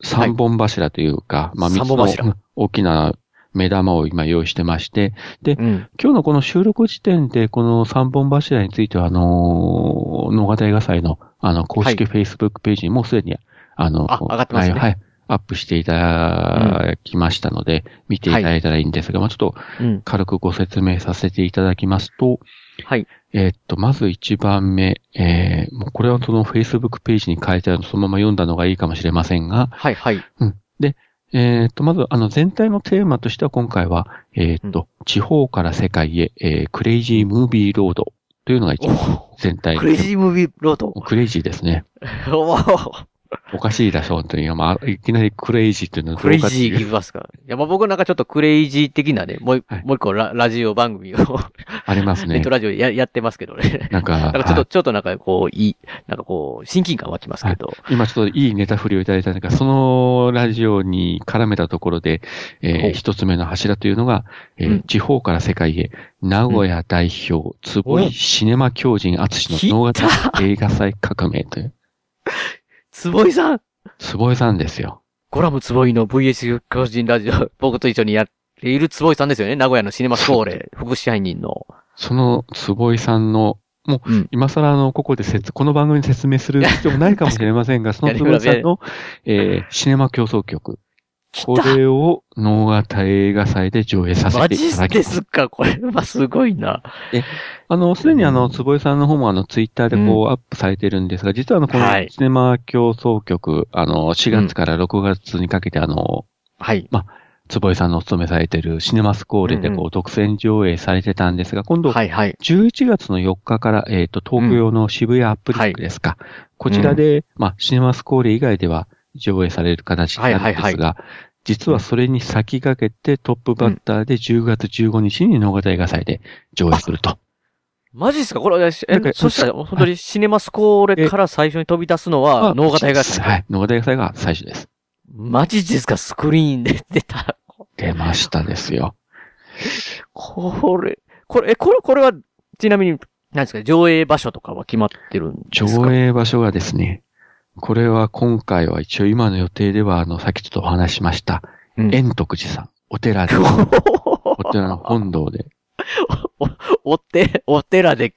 三本柱というか、まあ三つの三本柱。う ん大きな目玉を今用意してまして、で、今日のこの収録時点でこの三本柱については、あのー野方映画祭のあの公式 Facebook ページにもうすでに、あの、あ上がってますね。はい、はい、アップしていただきましたので、見ていただいたらいいんですが、まあちょっとうん。軽くご説明させていただきますと、はい。えーっと、まず一番目、えー、もうこれはその Facebook ページに書いてあるのそのまま読んだのがいいかもしれませんが、はいはい。うん。で、えーっと、まずあの全体のテーマとしては今回は、えーっと、地方から世界へ、えークレイジームービーロードというのが一番全体クレイジームービーロード。クレイジーですね。おーおかしいだしょ、本当に。まあ、いきなりクレイジーっていうのはクレイジーギブアスか。いや、まあ僕なんかちょっとクレイジー的なね、もう一、もう一個ララジオ番組を、ありますねネット。ラジオややってますけどね。なんか なんかちょっと、はいちょっとなんかこう、いい、なんかこう、親近感湧きますけど。今ちょっといいネタ振りをいただいたんですが、そのラジオに絡めたところで、えー一つ目の柱というのが、えー地方から世界へ、名古屋代表、坪井シネマ狂人淳の能型映画祭革命という、坪井さん坪井さんですよ。ゴラム坪井の VS 個人ラジオ、僕と一緒にやっている坪井さんですよね。名古屋のシネマスコーレ、副支配人の。その坪井さんの、もう、今更あの、ここで説、この番組で説明する必要もないかもしれませんが、その坪井さんの、えーシネマ競争曲。これを、能型映画祭で上映させマジていただきま。ですすか？これはすごいな。で、あの、すでにあの、坪井さんの方もあの、ツイッターでこう、アップされてるんですが、実はあの、このはいシネマ競争局、あの、4月から6月にかけてあの、はい。まあ、坪井さんのお勤めされてるシネマスコーレでこう、独占上映されてたんですが、今度、はいはい。11月の4日から、えっ、と、東京の渋谷アップリンクですか。こちらで、まあ、シネマスコーレ以外では上映される形になるんですが、はいはいは実はそれに先駆けてトップバッターで10月15日に能形映画祭で上映すると。マジですか？これ、えそしたら本当にシネマスコーレから最初に飛び出すのは、能形映画祭。はい。能形映画祭が最初です。マジですか？スクリーンで出た。出ましたですよ。これ、これ、え、これ、これは、ちなみに、何ですか？上映場所とかは決まってるんですか？上映場所がですね、これは今回は一応今の予定では、あの、さっきちょっとお話ししました、円徳寺さん、お寺で、お寺の本堂で、おって、お寺で、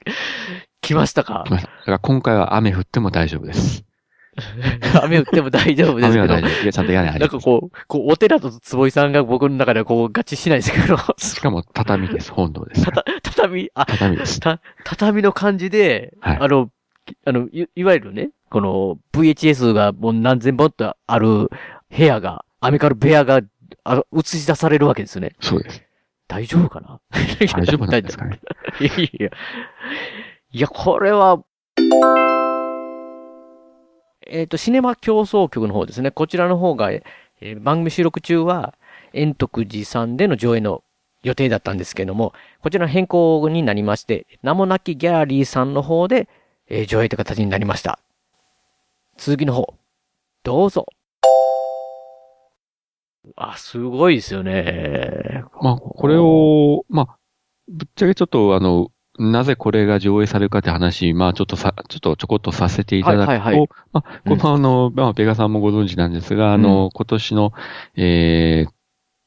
来ましたか？来ました。だから今回は雨降っても大丈夫です。雨降っても大丈夫ですけど。雨は大丈夫。いや、ちゃんと屋根ありなん。かこう、こう、お寺と坪井さんが僕の中ではこう、合致しないですけど、しかも畳です。本堂です。たた、畳、あ、畳です。た、畳の感じで、はいあの、あのい、いわゆるね、この VHS がもう何千本とある部屋が、アメカル部屋が、あ映し出されるわけですよね。そうです。大丈夫かな？大丈夫なんですかね？い やいや。いや、これは、えっ、と、シネマ競争局の方ですね。こちらの方が、えー番組収録中は、円徳寺さんでの上映の予定だったんですけども、こちらの変更になりまして、名もなきギャラリーさんの方で、えー上映という形になりました。続きの方、どうぞ。あ、すごいですよね。まあ、これを、まあ、ぶっちゃけちょっとあの、なぜこれが上映されるかって話、まあちょっとさ、ちょっとちょこっとさせていただくと、はいはいはい。まあ、このあの、まあ、ペガさんもご存知なんですが、あの、今年の、えーっ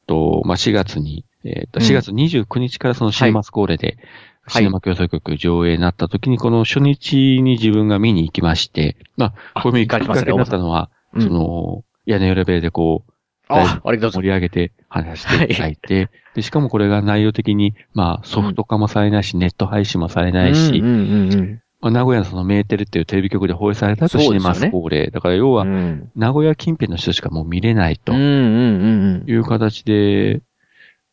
と、まあ4月に、えーっと、うん。4月29日からそのシネマスコーレで、シネマ競争局上映になった時に、この初日に自分が見に行きまして、まあ、これも行くきっかけになったのは、うん。その、屋根裏部屋でこう、あ、ありがとうございます。盛り上げて話していただいて、で、しかもこれが内容的に、まあ、ソフト化もされないし、ネット配信もされないし、うんうんうんうんまあ、名古屋のそのメーテルっていうテレビ局で放映されたとシネそうですスコーレ。だから要は、うん。名古屋近辺の人しかもう見れないとうんうんうんうん。いう形で、まあ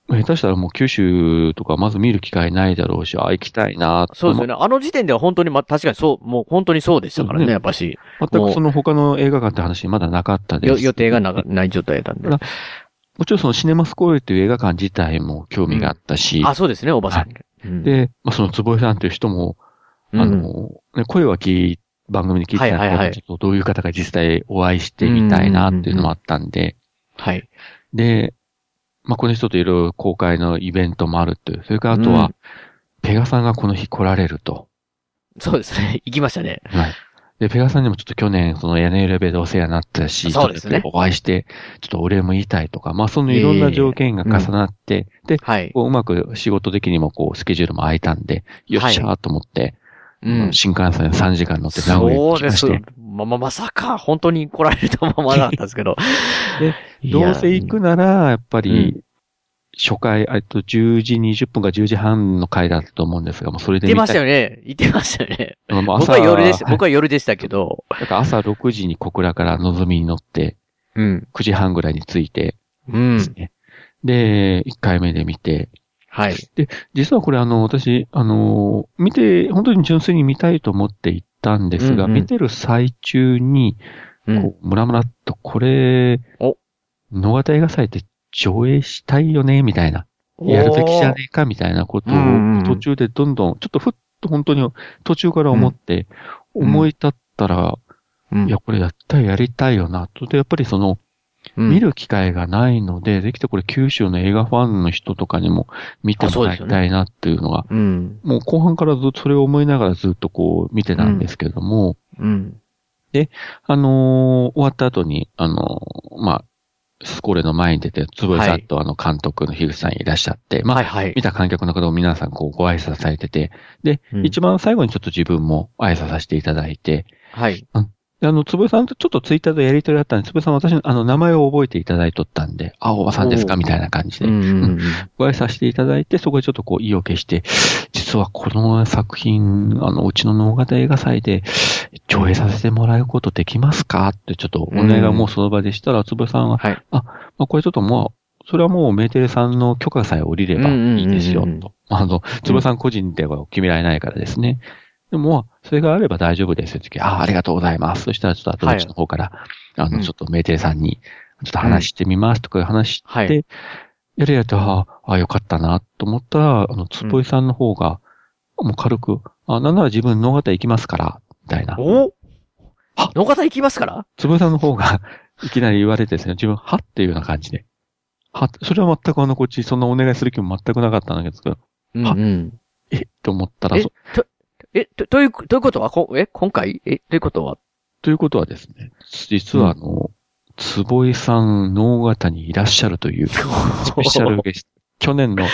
下手したらもう九州とかまず見る機会ないだろうし、あ、行きたいなとそうですよね。あの時点では本当に、ま、確かにそう、もう本当にそうでしたからね、ねやっぱし。全くその他の映画館って話まだなかったです。よ予定がなない状態だんで。だもちろんそのシネマスコーレっていう映画館自体も興味があったし、あ、そうですね、おばさん。うんで、まあ、その坪井さんという人も、あの、ね、声は聞い、番組に聞いてたはいはいはいちょっとどういう方が実際お会いしてみたいなっていうのもあったんで、はい。で、まあ、この人といろいろ公開のイベントもあるという。それからあとは、うんペガさんがこの日来られると。そうですね。行きましたね。はい。で、ペガさんにもちょっと去年、その屋根裏部屋でお世話になったし、そうですねお会いして、ちょっとお礼も言いたいとか、まあ、そのいろんな条件が重なって、で、はい。こううまく仕事的にもこう、スケジュールも空いたんで、よっしゃーと思って、うん。新幹線3時間乗って名古屋にそうです来ま。ま、ま、まさか、本当に来られるとは思わなかったですけど。で、どうせ行くなら、やっぱり、初回、えっと、10時20分か10時半の回だったと思うんですが、もうそれで見言ってましたよね。言ってましたよね。僕朝は夜でした、僕は夜でしたけど。だから朝6時に小倉からのぞみに乗って、うん。9時半ぐらいに着いて、うん。で、1回目で見て、はい。で、実はこれあの、私、あの、見て、本当に純粋に見たいと思って行ったんですが、うんうん。見てる最中に、うん。こう、ムラムラっと、これ、お。野方映画祭って上映したいよね、みたいな。やるべきじゃねえか、みたいなことを途中でどんどん、ちょっとふっと本当に途中から思って、思い立ったら、うん。いや、これやったらやりたいよな、と。で、やっぱりその、うん見る機会がないので、できてこれ九州の映画ファンの人とかにも見てもらいたいなっていうのが、うん。もう後半からずっとそれを思いながらずっとこう見てたんですけども、うん。あのー終わった後に、あのーまあ、スコーレの前に出て、坪井さんとあの監督の樋口さんいらっしゃって、まあ、はいはい。見た観客の方も皆さんこうご挨拶されてて、で、うん一番最後にちょっと自分も挨拶させていただいて、はい。であの、坪井さんとちょっとツイッターでやりとりあったんで、坪井さん私のあの名前を覚えていただいとったんで、あ、おばさんですかみたいな感じで、うんうんうん。ご挨拶させていただいて、そこでちょっとこう意を決して、実はこの作品、あの、うちの能型映画祭で上映させてもらうことできますかってちょっとお願いがもうその場でしたら、坪井さんは、はい。まあ、これちょっともう、それはもうメーテレさんの許可さえ降りればいいですよと。あの、坪井さん個人では決められないからですね。でも、まあそれがあれば大丈夫ですよって時、ああ、ありがとうございます。そしたらちょっと後々の方から、あの、うん。ちょっとメーテレさんに、ちょっと話してみますとかいう話して、はい。やれやって、ああ、よかったなと思ったら、あの、坪井さんの方が、もう軽く、あ、なんなら自分、野方行きますから、みたいな。お？野方行きますから？坪井さんの方が、いきなり言われてですね、自分、は？っていうような感じで。は、それは全くあの、こっち、そんなお願いする気も全くなかったんだけど、うんうん。え、と思ったら、ええ、と、という、ということは、こえ、今回？え、ということは？ということはですね、実はあの、坪井さん、能型にいらっしゃるという、スペシャルゲスト。去年の、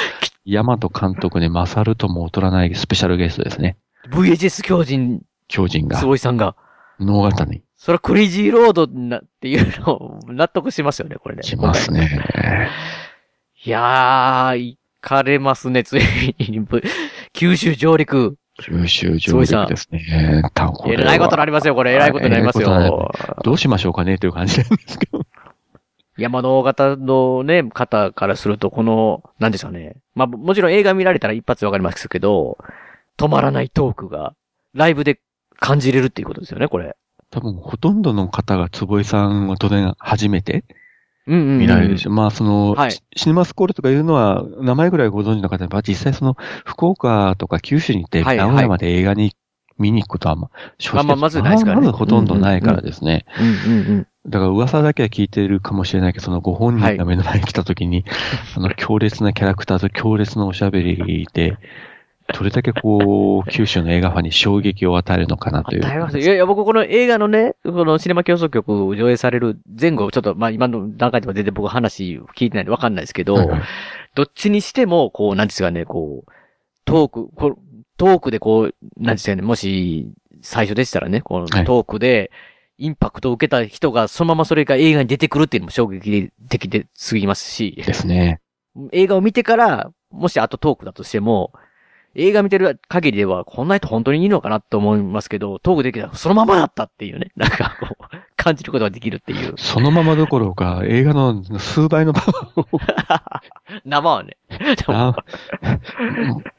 大和監督に勝るとも劣らないスペシャルゲストですね。VHS 狂人、狂人が坪井さんが。脳型にそれはクレイジーロードなっていうのを納得しますよね、これね。しますね。いやー、行かれますね、ついに。ぶ 九州上陸。九州上陸ですね。たこれはえらいことになりますよ、これ。えらいことになりますよ。どうしましょうかねという感じなんですけど。山の大型のね、方からすると、この、なんでしょうね。まあ、もちろん映画見られたら一発でわかりますけど、止まらないトークが、ライブで感じれるっていうことですよね、これ。多分、ほとんどの方が坪井さんは当然初めて見られるでしょ。まあ、その、はい。シシネマスコールとかいうのは、名前ぐらいご存知の方は、実際その、福岡とか九州に行って、はいはい。名古屋まで映画に見に行くことは、まあ、正直まあまずないですからね。まずほとんどないからですね。だから噂だけは聞いてるかもしれないけど、そのご本人が目の前に来た時に、あの強烈なキャラクターと強烈なおしゃべりで、どれだけこう、九州の映画ファンに衝撃を与えるのかなという。大変ますいやいや、僕この映画のね、このシネマ競争曲を上映される前後、ちょっと、まあ今の段階では全然僕話聞いてないんでわかんないですけど、どっちにしても、こう、なんですかね、こう、トーク、こうトークでこう、なんですかね、もし、最初でしたらね、このはいトークで、インパクトを受けた人が、そのままそれが映画に出てくるっていうのも衝撃的ですぎますし、ですね。映画を見てから、もしあとトークだとしても、映画見てる限りでは、こんな人本当にいいのかなと思いますけど、トークできたらそのままだったっていうね、なんかこう、感じることができるっていう。そのままどころか、映画の数倍のパワーを生はね。あ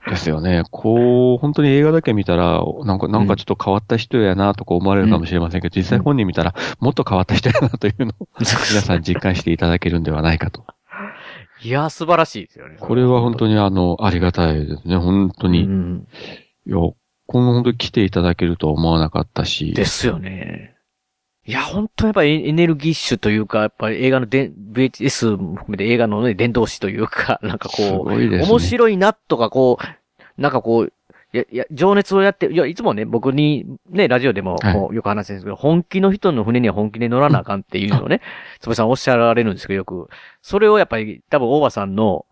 ですよね。こう、本当に映画だけ見たら、なんか、なんかちょっと変わった人やなとか思われるかもしれませんけど、実際本人見たら、もっと変わった人やなというのを、皆さん実感していただけるんではないかと。いや、素晴らしいですよね。これは本当にあの、ありがたいですね。本当に。いや、この本当に来ていただけるとは思わなかったし。ですよね。いや、本当やっぱりエネルギッシュというか、やっぱり映画ので VHS も含めて映画のね、伝道師というか、なんかこすう、ね面白いなとかこう、なんかこう、いや、いや、情熱をやって、いや、いつもね、僕に、ね、ラジオでも、はいこうよく話してるんですけど、本気の人の船には本気で乗らなあかんっていうのをね、つばさんおっしゃられるんですけど、よく。それをやっぱり、多分、大場さんの、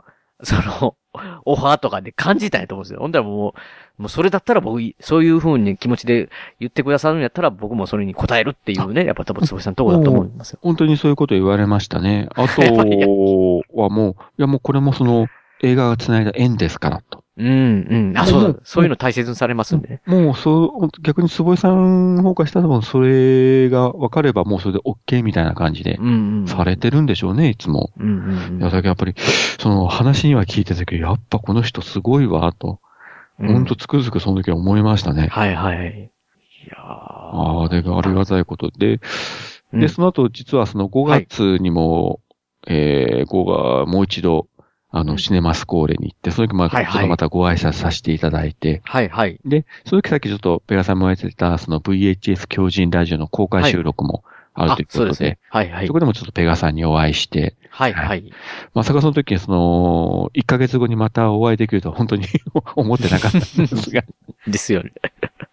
その、オファーとかで感じたんやと思うんですよ。ほんだらもう、もうそれだったら僕、そういう風に気持ちで言ってくださるんやったら僕もそれに応えるっていうね、やっぱ多分つばさんのとこだと思いますよ。本当にそういうこと言われましたね。あとはもう、いやもうこれもその、映画が繋いだ縁ですからと。うん、うん。あ、そうだ。そういうの大切にされますんでね。もう、そう、逆に坪井さん方からしたらもうそれが分かればもうそれで OK みたいな感じで、されてるんでしょうね、いつも。うんうんいや、だけどやっぱり、その話には聞いてたけど、やっぱこの人すごいわ、と。うんほんとつくづくその時は思いましたね。はいはい。ああ、で、ありがたいことで、うんで、その後、実はその5月にも、えー、5がもう一度、あの、シネマスコーレに行って、その時まあ、ちょはいはいっとまたご挨拶させていただいて、はいはい。で、その時さっきちょっとペガさんもやってた、その VHS 狂人ラジオの公開収録もあるということで、あそうですねはいはいそこでもちょっとペガさんにお会いして、はいはい。まさかその時にその、1ヶ月後にまたお会いできるとは本当に 思ってなかったんですが。ですよね。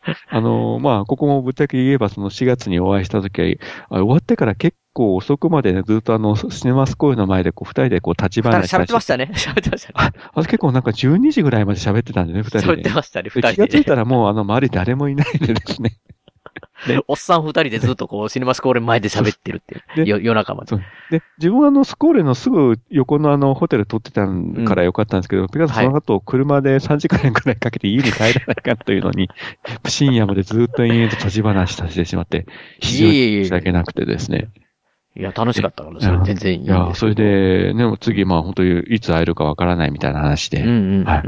あの、まあ、ここもぶっちゃけ言えばその4月にお会いした時は、あ終わってから結構遅くまでね、ずっとあの、シネマスコールの前でこう、二人でこう、立ち話喋ってましたね。喋ってましたね。あれ結構なんか12時ぐらいまで喋ってたんでね、二人で。喋ってましたねで二人で気がついたらもうあの、周り誰もいないんでですね。おっさん二人でずっとこう、シネマスコーレ前で喋ってるっていう。よ夜中まで。で、自分はあの、スコーレのすぐ横のあの、ホテル取ってたからよかったんですけど、ピカさんその後、車で3時間くらいかけて家に帰らないかというのに、深夜までずっと延々と立ち話させてしまって、非常に申し訳なくてですね。いや、楽しかったから、それ全然いいいや、それで、ね、次、まあ本当にいつ会えるかわからないみたいな話で、うんうんはい。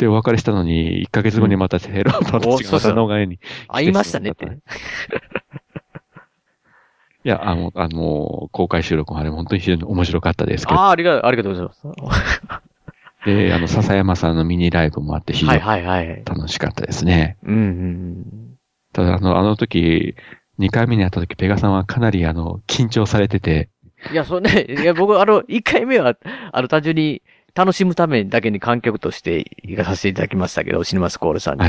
で、お別れしたのに、1ヶ月後にまたヘローと私がまた野外に。会いましたねって。いや、あの、あの、公開収録もあれ本当に非常に面白かったですけど。ああ、ありがとう、ありがとうございます。で、あの、笹山さんのミニライブもあって非常にはいはいはい楽しかったですね。うんうんただ、あの、あの時、2回目に会った時、ペガさんはかなり、あの、緊張されてて、いや、そうね、いや、僕、あの、一回目は、あの、単純に楽しむためだけに観客として行かさせていただきましたけど、シネマスコールさんに。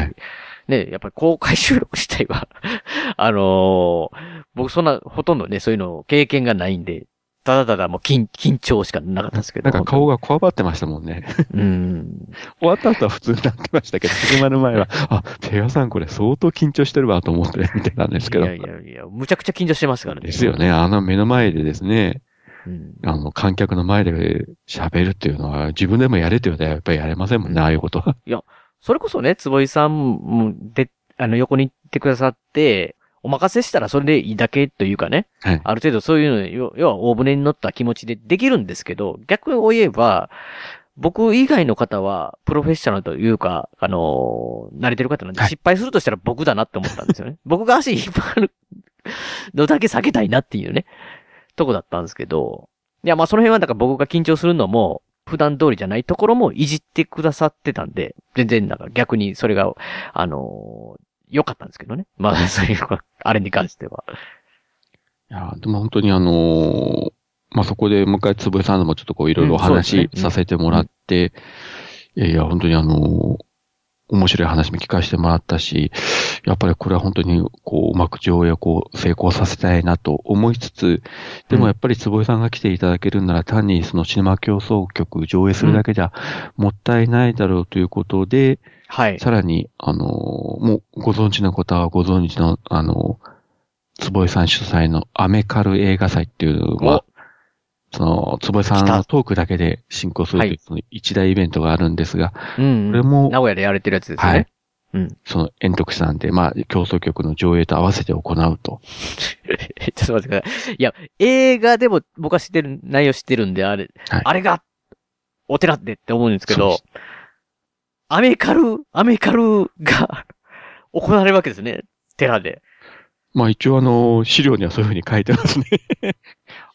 ね、やっぱり公開収録自体は、あのー僕そんな、ほとんどね、そういうの経験がないんで、ただただもう緊緊張しかなかったですけど。なんか顔がこわばってましたもんね。うん。終わった後は普通になってましたけど、始まる前は、あ、ペガさんこれ相当緊張してるわと思って見てたんですけど。いやいやいや、むちゃくちゃ緊張してますからね。ですよね。あの目の前でですね、うん。あの、観客の前で喋るっていうのは、自分でもやれって言われたらやっぱりやれませんもんね、ああいうことは。それこそね、坪井さんも、で、あの、横に行ってくださって、お任せしたらそれでいいだけというかね、はい。ある程度そういうの、要要は大船に乗った気持ちでできるんですけど、逆を言えば、僕以外の方は、プロフェッショナルというか、あのー慣れてる方なんで、はい失敗するとしたら僕だなって思ったんですよね。僕が足引っ張るのだけ避けたいなっていうね、とこだったんですけど、いや、まあその辺はだから僕が緊張するのも、普段通りじゃないところもいじってくださってたんで、全然なんか逆にそれが、あのー良かったんですけどね。まあ、そういう、あれに関しては。いや、でも本当にあのーまあ、そこでもう一回坪井さんともちょっとこういろいろお話しさせてもらって、いやいや、本当にあのー面白い話も聞かせてもらったし、やっぱりこれは本当にこう、うまく上映をこう、成功させたいなと思いつつ、でもやっぱり坪井さんが来ていただけるんなら単にそのシネマ競争曲上映するだけじゃもったいないだろうということで、はい。さらに、あのーもうご存知の方はご存知の、あのー坪井さん主催のアメカル映画祭っていうのは、その、坪井さんのトークだけで進行するという、その一大イベントがあるんですが、うん、これも名古屋でやれてるやつですよね。はい。うん。その、円徳さんで、まあ、競争曲の上映と合わせて行うと。ちょっと待ってください。いや、映画でも僕は知ってる、内容知ってるんで、あれ、はいあれが、お寺ってって思うんですけどアメカル、アメカルが 行われるわけですね。寺で。まあ一応あの、資料にはそういうふうに書いてますね。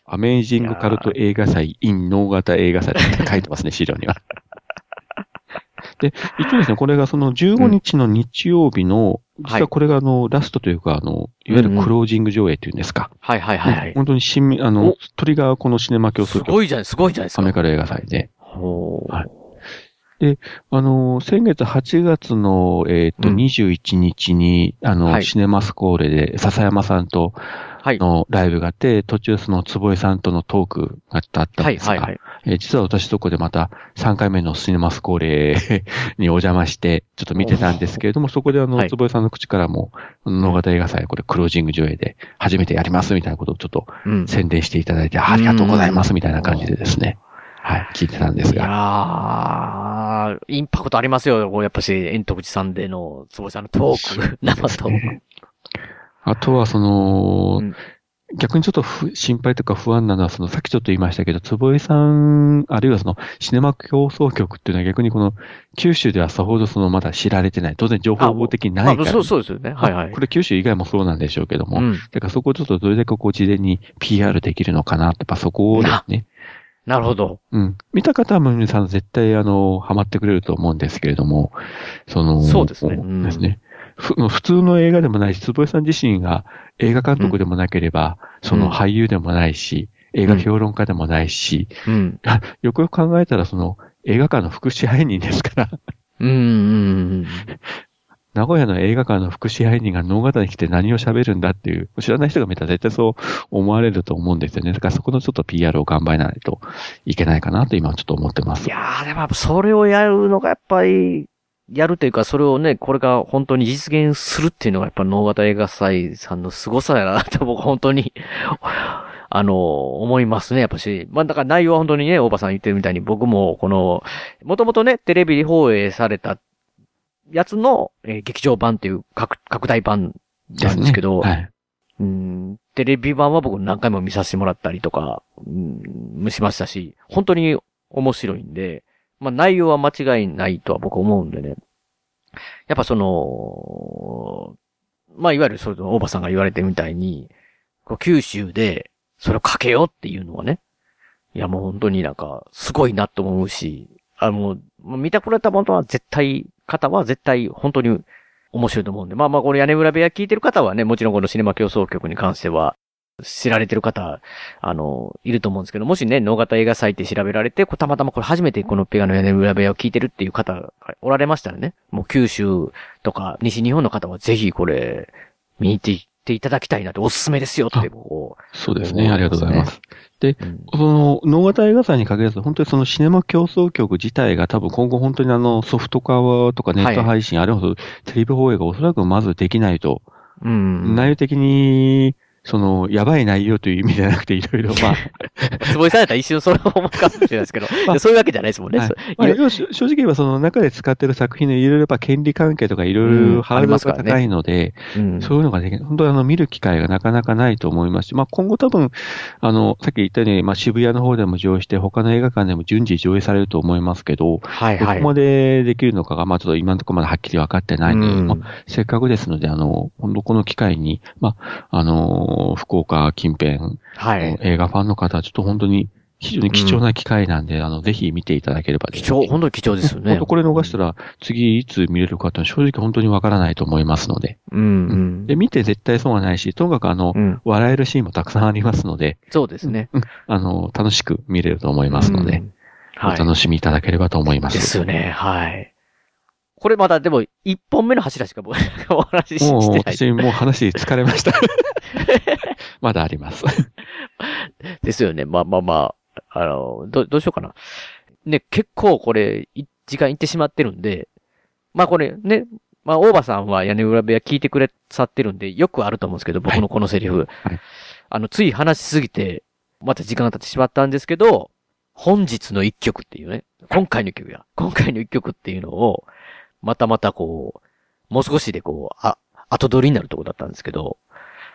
アメージングカルト映画祭 in 脳型映画祭って書いてますね、資料には。で、一応ですね、これがその15日の日曜日の、実はこれがあの、ラストというか、あの、いわゆるクロージング上映っていうんですか。はいはいはいはい。本当に新み、あの、鳥がこのシネマ競争すごいじゃない、すごいじゃないですか。アメカル映画祭で。ほう。はいで、あの、先月8月の、えっ、と、うん21日に、あの、はいシネマスコーレで、笹山さんとはい。のライブがあって、途中その坪井さんとのトークがあったんはいですが、はいはい。えー実は私そこでまた3回目のシネマスコーレにお邪魔して、ちょっと見てたんですけれども、そこであの、はい坪井さんの口からも、野方映画祭、これクロージング上映で初めてやりますみたいなことをちょっとうん。宣伝していただいて、あありがとうございますみたいな感じでですね、はい、聞いてたんですいやインパクトありますよ。こうやっぱし、煙突さんでの、坪井さんのトーク、生トーク。あとはその、うん逆にちょっと不心配とか不安なのは、その、さっきちょっと言いましたけど、坪井さん、あるいはその、シネマ競争局っていうのは逆にこの、九州ではさほどその、まだ知られてない。当然情報的にないから。あそうそうですよね。はいはいこ。れ九州以外もそうなんでしょうけども。うん。だからそこをちょっとどれだけこう、事前に PR できるのかなって、やっぱそこをですね。なるほど。うん。見た方は皆さん絶対あの、ハマってくれると思うんですけれども、その、そうですねうんですね。ふ 普通の映画でもないし、坪井さん自身が映画監督でもなければ、その俳優でもないし、映画評論家でもないし、うん。よくよく考えたらその映画館の副支配人ですから、うん、うん、うん。名古屋の映画館の副支配人が能形に来て何を喋るんだっていう、知らない人が見たら絶対そう思われると思うんですよね。だからそこのちょっと PR を頑張らないといけないかなと今はちょっと思ってますい。やー、でもそれをやるのがやっぱり、やるというか、それをね、これが本当に実現するっていうのがやっぱ能形映画祭さんの凄さやなと僕本当に、あの、思いますね、やっぱし。まあだから内容は本当にね、大場さん言ってるみたいに僕もこの、もともとね、テレビ放映されたやつの、えー劇場版っていう拡拡大版なんですけど、はい。うん、テレビ版は僕何回も見させてもらったりとか、うん、しましたし、本当に面白いんで、まあ内容は間違いないとは僕思うんでね。やっぱその、まあいわゆるそれと大場さんが言われてるみたいに、こう九州でそれをかけようっていうのはね、いやもう本当になんかすごいなと思うし、あの、もう見てくれたものは絶対、方は絶対本当に面白いと思うんで、まあまあこれ屋根裏部屋聞いてる方はね、もちろんこのシネマ競争局に関しては、知られてる方、あの、いると思うんですけど、もしね、能形映画祭って調べられて、たまたまこれ初めてこのペガの屋根裏部屋を聞いてるっていう方がおられましたらね、もう九州とか西日本の方はぜひこれ、見に行っていっていただきたいなって、おすすめですよって、こう。そうですね。ありがとうございます。で、その、能型映画祭に限らず、本当にそのシネマ競争局自体が多分今後本当にあの、ソフト化とかネット配信、あるいはテレビ放映がおそらくまずできないと、うん。内容的に、その、やばい内容という意味じゃなくて、いろいろ、まあ、つぼいされたら一瞬それを思うかもしれないですけど、まあ。そういうわけじゃないですもんね。はい。まあ、正正直言えばその中で使ってる作品のいろいろやっぱ権利関係とかいろいろハードルが高いので、うん。そういうのができない。本当にあの見る機会がなかなかないと思いますし、まあ今後多分、あの、さっき言ったように、まあ渋谷の方でも上映して、他の映画館でも順次上映されると思いますけど、はいはい。どこまでできるのかが、まあちょっと今のところまだはっきり分かってないので、うん。まあせっかくですので、あの、本当この機会に、まあ、あの、福岡近辺、はい。映画ファンの方はちょっと本当に非常に貴重な機会なんで、あの、ぜひ見ていただければ貴重、本当に貴重ですよね。本当これ逃したら、次いつ見れるかって正直本当にわからないと思いますので。うん、うん。で、見て絶対損はないし、とにかくあの、笑えるシーンもたくさんありますので、そうですね。あの、楽しく見れると思いますので、はいお楽しみいただければと思います。ですよね。はい。これまだでも、一本目の柱しか僕、お話ししもう、てない。私もう話疲れました。まだあります。ですよね。まあまあまあ、あの、ど、どうしようかな。ね、結構これ、い時間いってしまってるんで、まあこれね、まあ大場さんは屋根裏部屋聞いてくれさってるんで、よくあると思うんですけど、僕のこのセリフ。あの、つい話しすぎて、また時間が経ってしまったんですけど、本日の一曲っていうね、今回の一曲や、今回の一曲っていうのを、またまたこう、もう少しでこう、あ、後取りになるとこだったんですけど、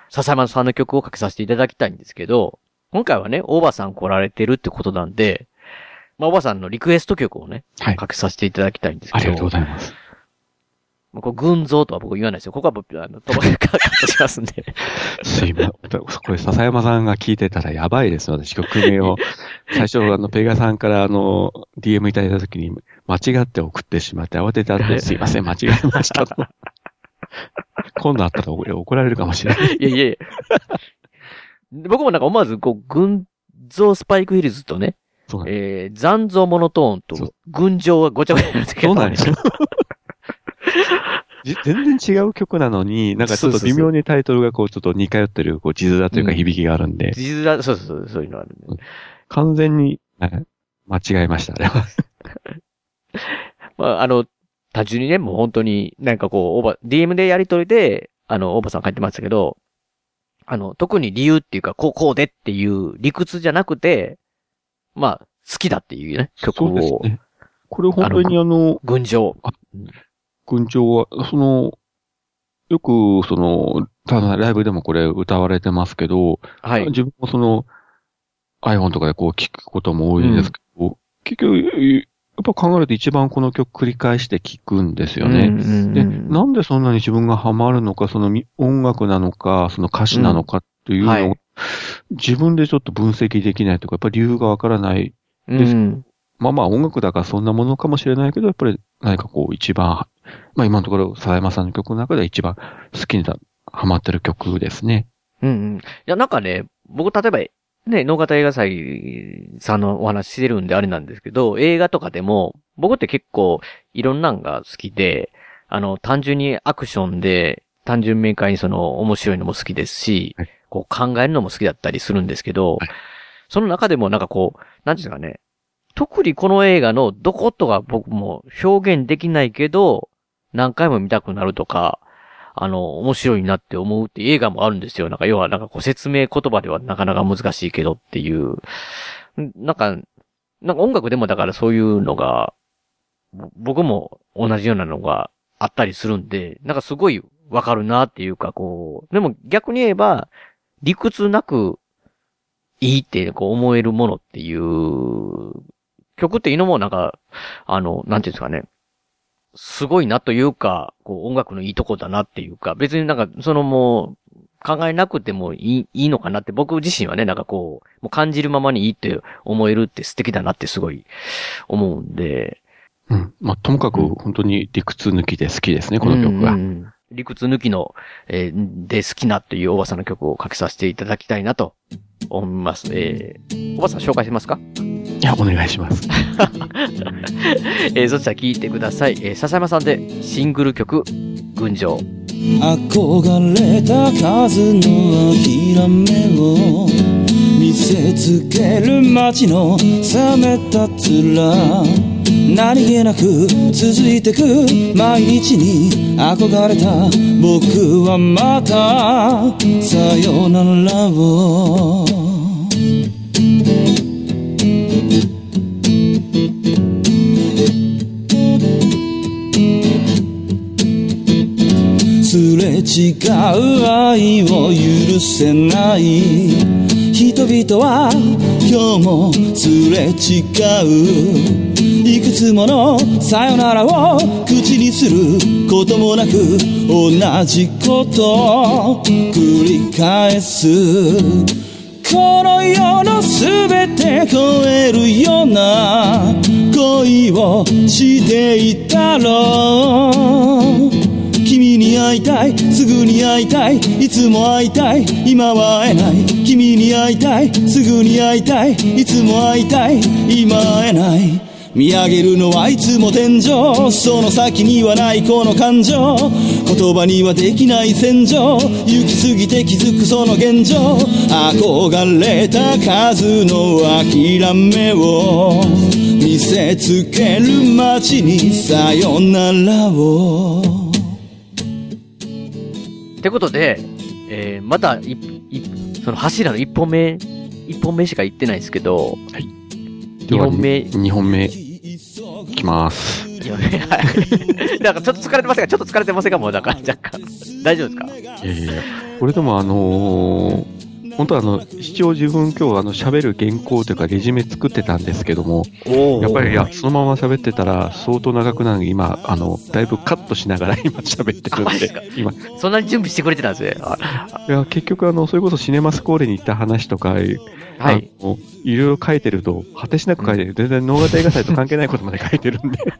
笹山さんの曲をかけさせていただきたいんですけど、今回はね、大場さん来られてるってことなんで、まあ、大場さんのリクエスト曲をね、かけさせていただきたいんですけど。ありがとうございます。まあ、これ、群像とは僕言わないですよ。ここは僕、あの、ともかくカットしますんで。すいません。これ、笹山さんが聞いてたらやばいですよ、私、曲名を。最初、あの、ペガさんから、あの、DM いただいたときに、間違って送ってしまって、慌ててあって、すいません、間違えましたと。今度あったら怒怒られるかもしれない。いやいやいや。僕もなんか思わず、こう、群像スパイクヒルズとね、えー、残像モノトーンと、群青がごちゃごちゃになってそうなんですよ。じ 全然違う曲なのに、なんかちょっと微妙にタイトルがこう、ちょっと似通ってる、こう、地図だというか響きがあるんで。実は、そうそうそう、そういうのあるね。完全に、はい間違えました、あれは。まあ、あの、単純にね、もう本当に、なんかこう、オーバー、DM でやりとりで、あの、オーバーさん書いてましたけど、あの、特に理由っていうか、こう、こうでっていう理屈じゃなくて、まあ、好きだっていうね、曲そうですを。ね。これ本当にあの、群青。群青は、その、よく、その、ただライブでもこれ歌われてますけど、はい自分もその、iPhone とかでこう聞くことも多いんですけど、結局、やっぱ考えると一番この曲繰り返して聞くんですよね。うんうんうんで、なんでそんなに自分がハマるのか、そのみ音楽なのか、その歌詞なのかっていうのを、うんはい自分でちょっと分析できないとか、やっぱり理由がわからないです。うんまあまあ音楽だからそんなものかもしれないけど、やっぱり何かこう一番、まあ今のところ、沢山さんの曲の中で一番好きな、ハマってる曲ですね。うんうん。いや、なんかね、僕、例えば、ね、能型映画祭さんのお話してるんであれなんですけど、映画とかでも、僕って結構、いろんなんが好きで、あの、単純にアクションで、単純明快にその、面白いのも好きですし、こう考えるのも好きだったりするんですけど、その中でもなんかこう、なんていうんですかね、特にこの映画のどことが僕も表現できないけど、何回も見たくなるとか、あの、面白いなって思うって映画もあるんですよ。なんか、要は、なんかこう説明言葉ではなかなか難しいけどっていう。なんか、なんか音楽でもだからそういうのが、僕も同じようなのがあったりするんで、なんかすごいわかるなっていうか、こう、でも逆に言えば、理屈なくいいってこう思えるものっていう、曲っていうのもなんか、あの、なんていうんですかね。すごいなというか、こう音楽のいいとこだなっていうか、別になんか、そのもう、考えなくてもいい、いいのかなって僕自身はね、なんかこう、もう感じるままにいいって思えるって素敵だなってすごい思うんで。うん。まあ、ともかく本当に理屈抜きで好きですね、この曲は。うんうん理屈抜きの、えーで好きなというおばさんの曲をかけさせていただきたいなと思います。えー、おばさん紹介しますか？いや、お願いします。えー、そしたら聞いてください。えー、笹山さんでシングル曲、群青。憧れた数の諦めを見せつける街の冷めた面何気なく続いてく毎日に憧れた僕はまたさよならを違う愛を許せない人々は今日もすれ違ういくつものさよならを口にすることもなく同じことを繰り返す。この世のすべて超えるような恋をしていたろう。会いたいすぐに会いたいいつも会いたい今は会えない君に会いたいすぐに会いたいいつも会いたい今会えない。見上げるのはいつも天井その先にはないこの感情。言葉にはできない戦場。行き過ぎて気づくその現状。憧れた数の諦めを。見せつける街にさよならを。ってことで、えー、まだい、い、その柱の一本目、一本目しか行ってないですけど、はい。二本目。二本目、いきます。はい。なんかちょっと疲れてませんか？ちょっと疲れてませんか？もうなんか若干。大丈夫ですか？いやいやいや、これでもあのー本当はあの、一応自分今日あの喋る原稿というかレジュメ作ってたんですけども、やっぱりいや、そのまま喋ってたら相当長くなるので、今、あの、だいぶカットしながら今喋ってるんで、今。そんなに準備してくれてたんですね。いや、結局あの、それこそシネマスコーレに行った話とか、はい。いろいろ書いてると、果てしなく書いてる。全然脳型映画祭と関係ないことまで書いてるんで。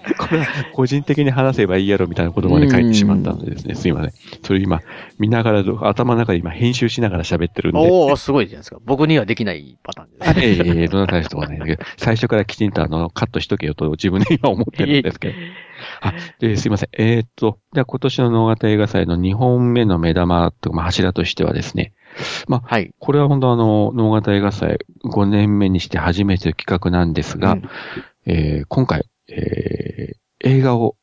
これは個人的に話せばいいやろみたいなことまで書いてしまったのでですね、すいません。それ今、見ながら、頭の中で今編集しながら喋ってるんで。おおすごいじゃないですか。僕にはできないパターンです、ね。ええええ、どんな大したことはないんだけど、最初からきちんとあの、カットしとけよと自分で今思ってるんですけど。あ、で、すいません。えー、っと、じゃあ今年の能型映画祭の2本目の目玉とか、まあ、柱としてはですね、まあ、はい。これは本当あの、能型映画祭5年目にして初めての企画なんですが、うん、えー、今回、えー、映画を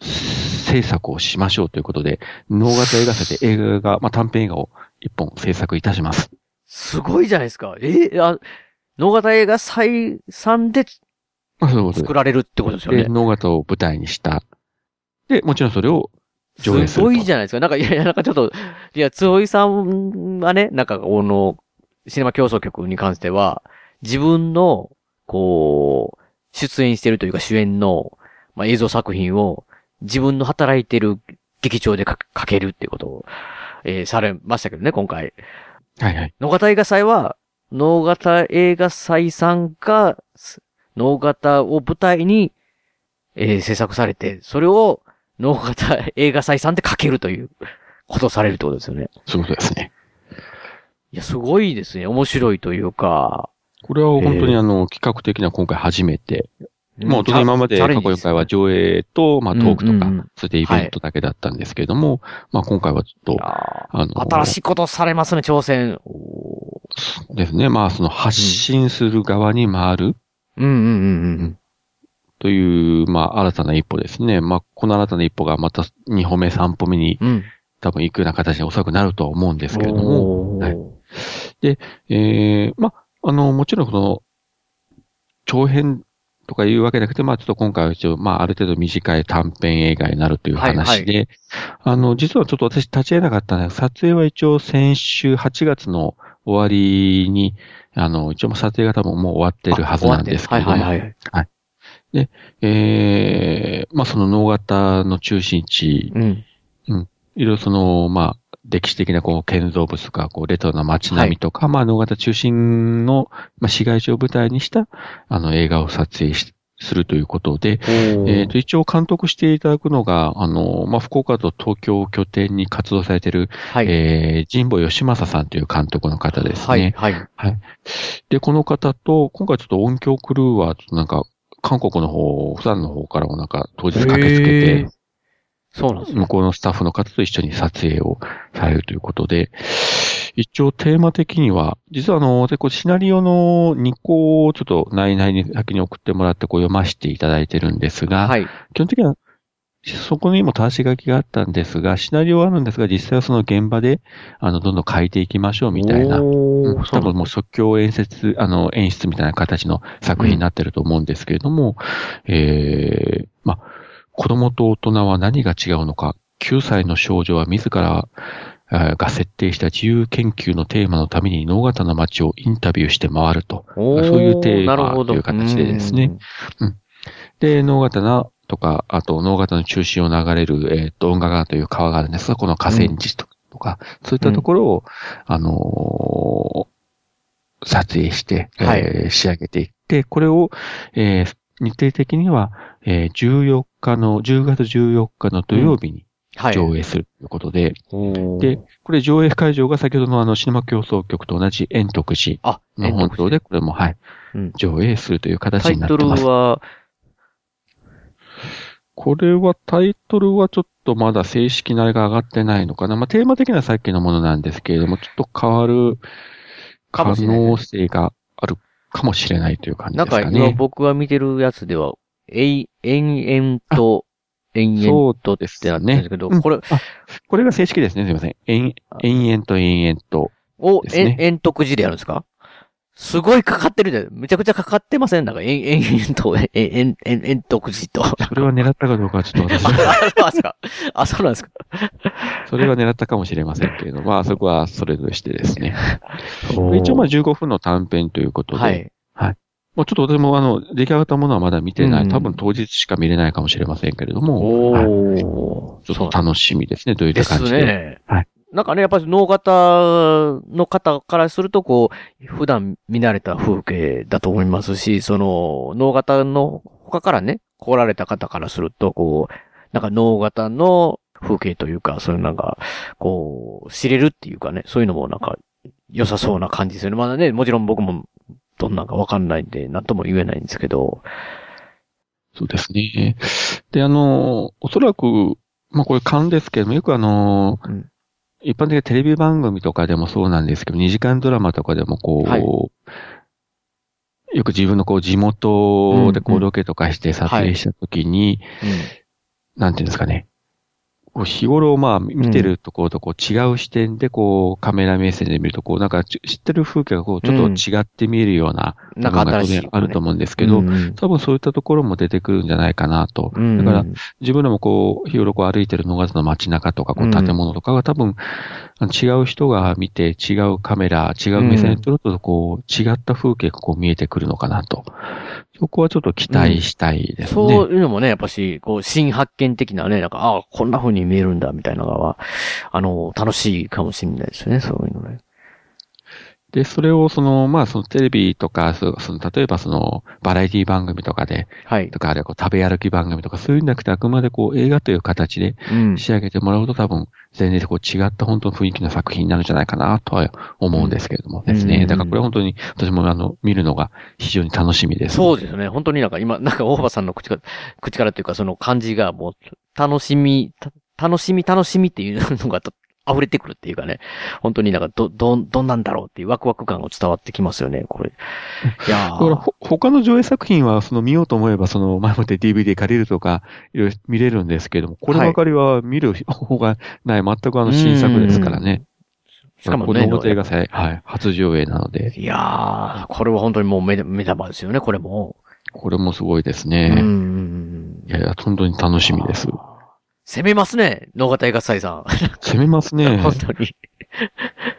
制作をしましょうということで、能型映画祭で映画が、まあ、短編映画を一本制作いたします。すごいじゃないですか。えー、あ、能型映画祭さんで作られるってことですよね。で、能型を舞台にした。で、もちろんそれを上映する。すごいじゃないですか。なんか、いやいや、なんかちょっと、いや、つおいさんはね、なんか、この、シネマ競争局に関しては、自分の、こう、出演してるというか主演の、まあ、映像作品を自分の働いてる劇場でかけるっていうことを、えー、されましたけどね、今回。はいはい。野型映画祭は、野型映画祭さんが、野型を舞台に、えー、制作されて、それを野型映画祭さんでかけるということをされるってことですよね。そういうことですね。いや、すごいですね。面白いというか。これは本当にあの、企画的な今回初めて、もう、今まで過去4回は上映と、まあ、トークとか、それでイベントだけだったんですけれども、まあ、今回はちょっと、あの、新しいことされますね、挑戦。ですね。まあ、その発信する側に回る。うんうんうんうん。という、まあ、新たな一歩ですね。まあ、この新たな一歩がまた2歩目、3歩目に、多分行くような形でおそらくなるとは思うんですけれども、はい。で、えー、まあ、あの、もちろんこの、長編とかいうわけじゃなくて、まあちょっと今回は一応、まあある程度短い短編映画になるという話で、はいはい、あの、実はちょっと私立ち会えなかったんです撮影は一応先週8月の終わりに、あの、一応撮影が多分もう終わってるはずなんですけども、はいはいはい。はい。で、えー、まあその脳型の中心地、うん。うん。いろいろその、まあ、歴史的なこう建造物とか、こうレトロな街並みとか、はい、まあ、能型中心の、まあ、市街地を舞台にした、あの、映画を撮影し、するということで、えっ、と、一応監督していただくのが、あの、まあ、福岡と東京を拠点に活動されている、はい、えー、神保義正さんという監督の方ですね。はい、はい。はい。で、この方と、今回ちょっと音響クルーは、ちょっとなんか、韓国の方、普段の方からもなんか当日駆けつけて、そうなんです。向こうのスタッフの方と一緒に撮影をされるということで、一応テーマ的には、実はあの、でこうシナリオの2個をちょっと内々に先に送ってもらってこう読ませていただいてるんですが、はい。基本的には、そこにも正し書きがあったんですが、シナリオはあるんですが、実際はその現場で、あの、どんどん書いていきましょうみたいな、うん多分もう即興演説、あの、演出みたいな形の作品になってると思うんですけれども、えー、まあ、子供と大人は何が違うのか、9歳の少女は自ら、えーが設定した自由研究のテーマのために脳型の街をインタビューして回ると。そういうテーマという形でですね。うん。で、脳型なとか、あと脳型の中心を流れる、えっ、と、音楽川という川があるんです。が、この河川敷ととか、そういったところを、あのー撮影して、はい。えー仕上げていって、これを、えー日程的には、えー14日の、10月14日の土曜日にはい。上映するということで、おーで、これ上映会場が先ほどのあのシネマ競争局と同じ円徳寺あ、の本堂で、これもはい、うん上映するという形タイトルになってます。は、これはタイトルはちょっとまだ正式なあれが上がってないのかな。まあ、テーマ的にはさっきのものなんですけれども、ちょっと変わる可能性がかもしれないという感じなんか今ですかね。僕が見てるやつでは、えい、延々と、延々とってなってるんですけど、うんこれ、あこれが正式ですね。すみません。延延々と延々と。を、ですねえん、円徳寺でやるんですか？すごいかかってるじゃん。めちゃくちゃかかってません？なんか、えん、えん、えんと、えん、えん、えん、えん徳寺と。それは狙ったかどうかはちょっと私あ、そうなんですか。あ、そうなんですか。それは狙ったかもしれませんけれども、まあそこはそれとしてですね。一応まあ15分の短編ということで、はい。まあちょっと私もあの、出来上がったものはまだ見てない。うん多分当日しか見れないかもしれませんけれども、はいおー。ちょっと楽しみですね、どういったです感じで。ね。はい。なんかね、やっぱり脳型の方からすると、こう、普段見慣れた風景だと思いますし、その、脳型の他からね、来られた方からすると、こう、なんか脳型の風景というか、そういうなんか、こう、知れるっていうかね、そういうのもなんか、良さそうな感じですよね。まだね、もちろん僕も、どんなんかわかんないんで、なんとも言えないんですけど。そうですね。で、あの、おそらく、まあこれ勘ですけども、よくあの、うん一般的なテレビ番組とかでもそうなんですけど、2時間ドラマとかでもこう、はいよく自分のこう地元でこうんううんロケとかして撮影したときに、うん。なんていうんですかね。こう日頃まあ見てるところとこう違う視点でこうカメラ目線で見るとこうなんかち知ってる風景がこうちょっと違って見えるようななんか当あると思うんですけど、多分そういったところも出てくるんじゃないかなと。うん。だから、自分らもこう、日頃こう歩いてる野方の街中とか、こううん。建物とかが多分、違う人が見て、違うカメラ、違う目線で撮ると、こう、違った風景がこう見えてくるのかなと。そこはちょっと期待したいですね。そういうのもね、やっぱし、こう、新発見的なね、なんか、ああ、こんな風に見えるんだ、みたいなのは、あの、楽しいかもしれないですね、そういうのね。で、それをその、まあ、そのテレビとか、そその、例えばその、バラエティ番組とかで、はい。とか、あるいはこう食べ歩き番組とか、そういうんじゃなくて、あくまでこう、映画という形でうん。仕上げてもらうと多分、全然こう違った本当の雰囲気の作品になるんじゃないかなとは思うんですけれどもですね。うんだからこれは本当に、私もあの、見るのが非常に楽しみです。そうですよね。本当になんか今、なんか大場さんの口から、口からというか、その感じがもう、楽しみ、た楽しみ、楽しみっていうのがと溢れてくるっていうかね。本当になんか、ど、どん、どんなんだろうっていうワクワク感が伝わってきますよね、これ。いや他の上映作品は、その見ようと思えば、その前もって DVD 借りるとか、いろいろ見れるんですけれども、こればかりは見る方がない、全くあの新作ですからね。しかもねこの映画祭、はい、初上映なので、いやー、これは本当にもう目、目玉ですよね、これも。これもすごいですうね。ん。いやいや、本当に楽しみです。攻めますね、野方映画祭さん。攻めますね。本当に。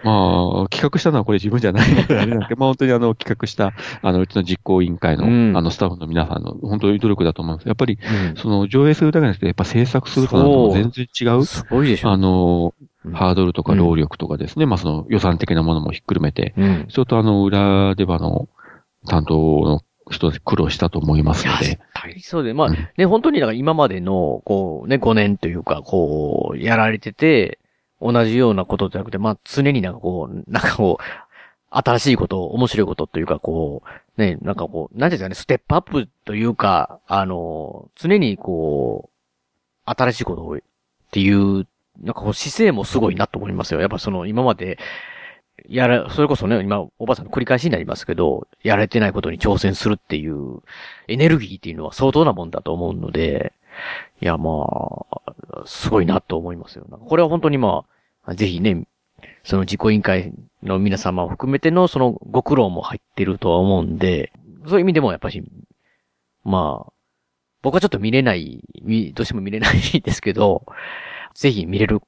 まあ、企画したのはこれ自分じゃないので、あれなんですけど、まあ本当にあの、企画した、あの、うちの実行委員会の、うんあの、スタッフの皆さんの、本当に努力だと思うんです。やっぱり、うんその、上映するだけじゃなくて、やっぱ制作するとなると全然違う、すごいでしょ。あのうん、ハードルとか労力とかですね、まあその予算的なものもひっくるめて、うん。ちょっとあの、裏出場の担当の人で苦労したと思いますのでそうで。まあうんね、本当にだから今までの、こうね、5年というか、こう、やられてて、同じようなことじゃなくて、まあ常になんかこう、なんかこう、新しいこと、面白いことというか、こう、ね、なんかこう、なんていうんですかね、ステップアップというか、あの、常にこう、新しいことをっていう、なんかこう姿勢もすごいなと思いますよ。やっぱその今まで、やら、それこそね、今、おばさんの繰り返しになりますけど、やれてないことに挑戦するっていう、エネルギーっていうのは相当なもんだと思うので、いや、まあ、すごいなと思いますよ。これは本当にまあ、ぜひね、その自己委員会の皆様を含めてのそのご苦労も入ってるとは思うんで、そういう意味でもやっぱし、まあ、僕はちょっと見れない、みどうしても見れないですけど、ぜひ見れる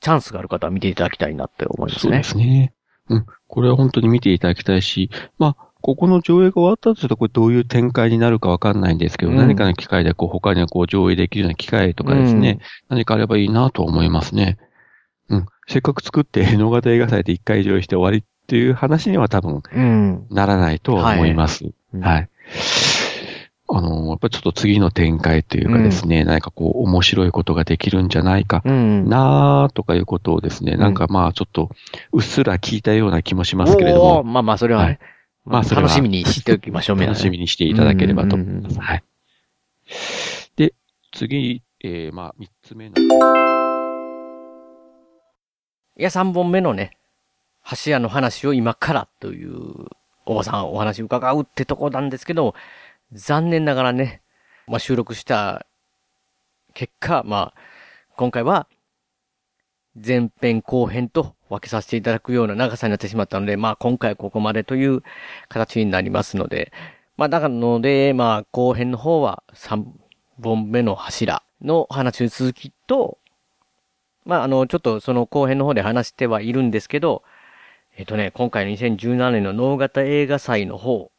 チャンスがある方は見ていただきたいなって思いますね。そうですね。うん。これは本当に見ていただきたいし、まあ、ここの上映が終わったとすると、これどういう展開になるかわかんないんですけど、うん何かの機会でこう他にはこう上映できるような機会とかですね、何かあればいいなと思いますね。うん。せっかく作って、能型映画祭で一回上映して終わりっていう話には多分うん。ならないとは思います。うんはい。あの、やっぱりちょっと次の展開というかですね、何かこう面白いことができるんじゃないかうん。なーとかいうことをですね、なんかまあちょっとうっすら聞いたような気もしますけれども、まあまあ、それはね、はい。まあそれは楽しみにしておきましょう、楽しみにしていただければと。思います。うんうんうん。はい。で、次、えー、まあ三つ目の、いや、3本目のね、橋屋の話を今からという、おばさんお話伺うってとこなんですけど、残念ながらね、まあ、収録した結果、まあ、今回は、前編後編と分けさせていただくような長さになってしまったので、まあ今回はここまでという形になりますので、まあだからので、まあ後編の方は3本目の柱の話の続きと、まあ、あの、ちょっとその後編の方で話してはいるんですけど、えっ、とね、今回の2017年の能型映画祭の方、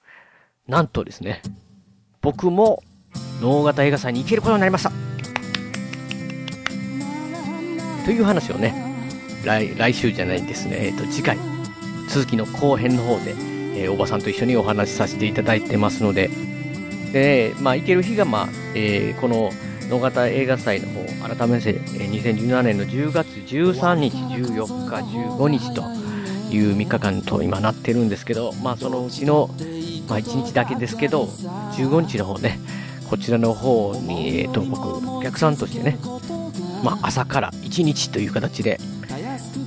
なんとですね、僕も能型映画祭に行けることになりました。という話をね、来、来週じゃないんですね、えっ、と、次回、続きの後編の方で、えーおばさんと一緒にお話しさせていただいてますので、で、まあ、行ける日が、まあ、えーこの、野方映画祭の方、改めて、えー2017年の10月13日、14日、15日という3日間と今なってるんですけど、まあそのうちの、まあ1日だけですけど、15日の方ね、こちらの方に、えっ、と、僕、お客さんとしてね、まあ朝から1日という形で、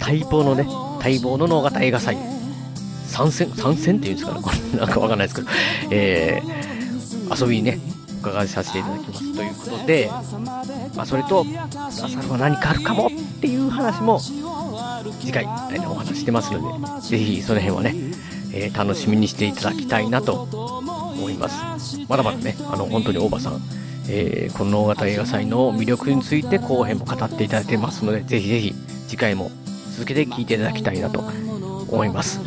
待望のね、待望の能型映画祭、参戦、参戦っていうんですかね、これ。なんかわかんないですけど、えー、遊びにね、伺いさせていただきますということで、まあ、それと、朝は何かあるかもっていう話も、次回、えーお話ししてますので、ぜひその辺はね、えー楽しみにしていただきたいなと思います。まだまだね、あの、本当に大場さん、えーこの能型映画祭の魅力について後編も語っていただいてますので、ぜひぜひ次回も続けて聞いていただきたいなと思います。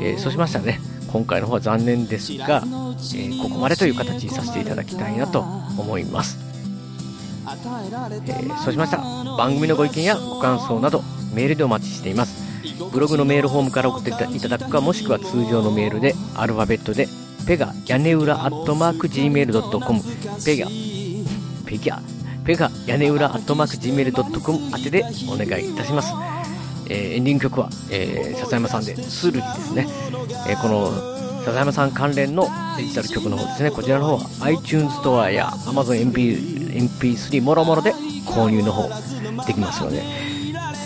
えーそうしましたらね、今回の方は残念ですが、えーここまでという形にさせていただきたいなと思います。えーそうしました番組のご意見やご感想などメールでお待ちしていますブログのメールフォームから送っていただくかもしくは通常のメールでアルファベットでペガ屋根裏アットマーク Gmail.com ペガペギャペガ屋根裏アットマーク Gmail.com 宛てでお願いいたします。えーエンディング曲は、えー笹山さんで「スルリ」ですね、えーこの笹山さん関連のデジタル曲の方ですね。こちらの方は iTunes ストアや Amazon MP MP3 もろもろで購入の方できますので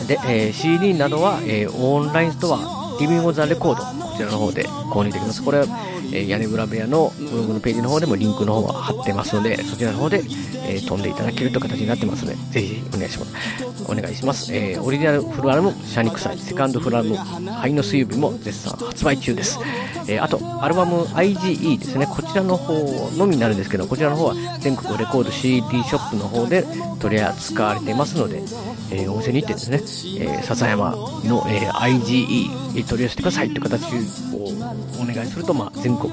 で、えー CD などは、えーオンラインストアリビング・ザ・レコードこちらの方で購入できます。これは、えー屋根裏部屋のブログのページの方でもリンクの方は貼ってますのでそちらの方で、え飛んでいただけるという形になってますのでぜひお願いします。お願いします、えーオリジナルフルアルバム「シャニクサイ」セカンドフルアルバム「灰の水曜日」も絶賛発売中です、えーあとアルバム IGE ですね。こちらの方のみになるんですけどこちらの方は全国レコード CD ショップの方で取り扱われていますので、えーお店に行ってですね、えー笹山の、えー IGE 取り寄せてくださいという形をお願いすると、まあ、全国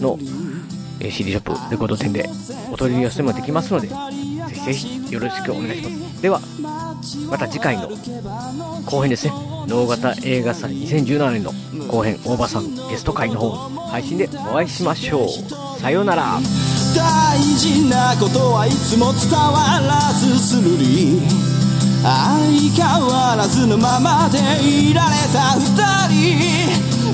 の、CD ショップレコード店でお取り寄せもできますのでぜひぜひよろしくお願いします。ではまた次回の後編ですね。能型映画祭2017年の後編大場さんゲスト会の方配信でお会いしましょう。さようなら。大事なことはいつも伝わらずするり相変わらずのままでいられた二人。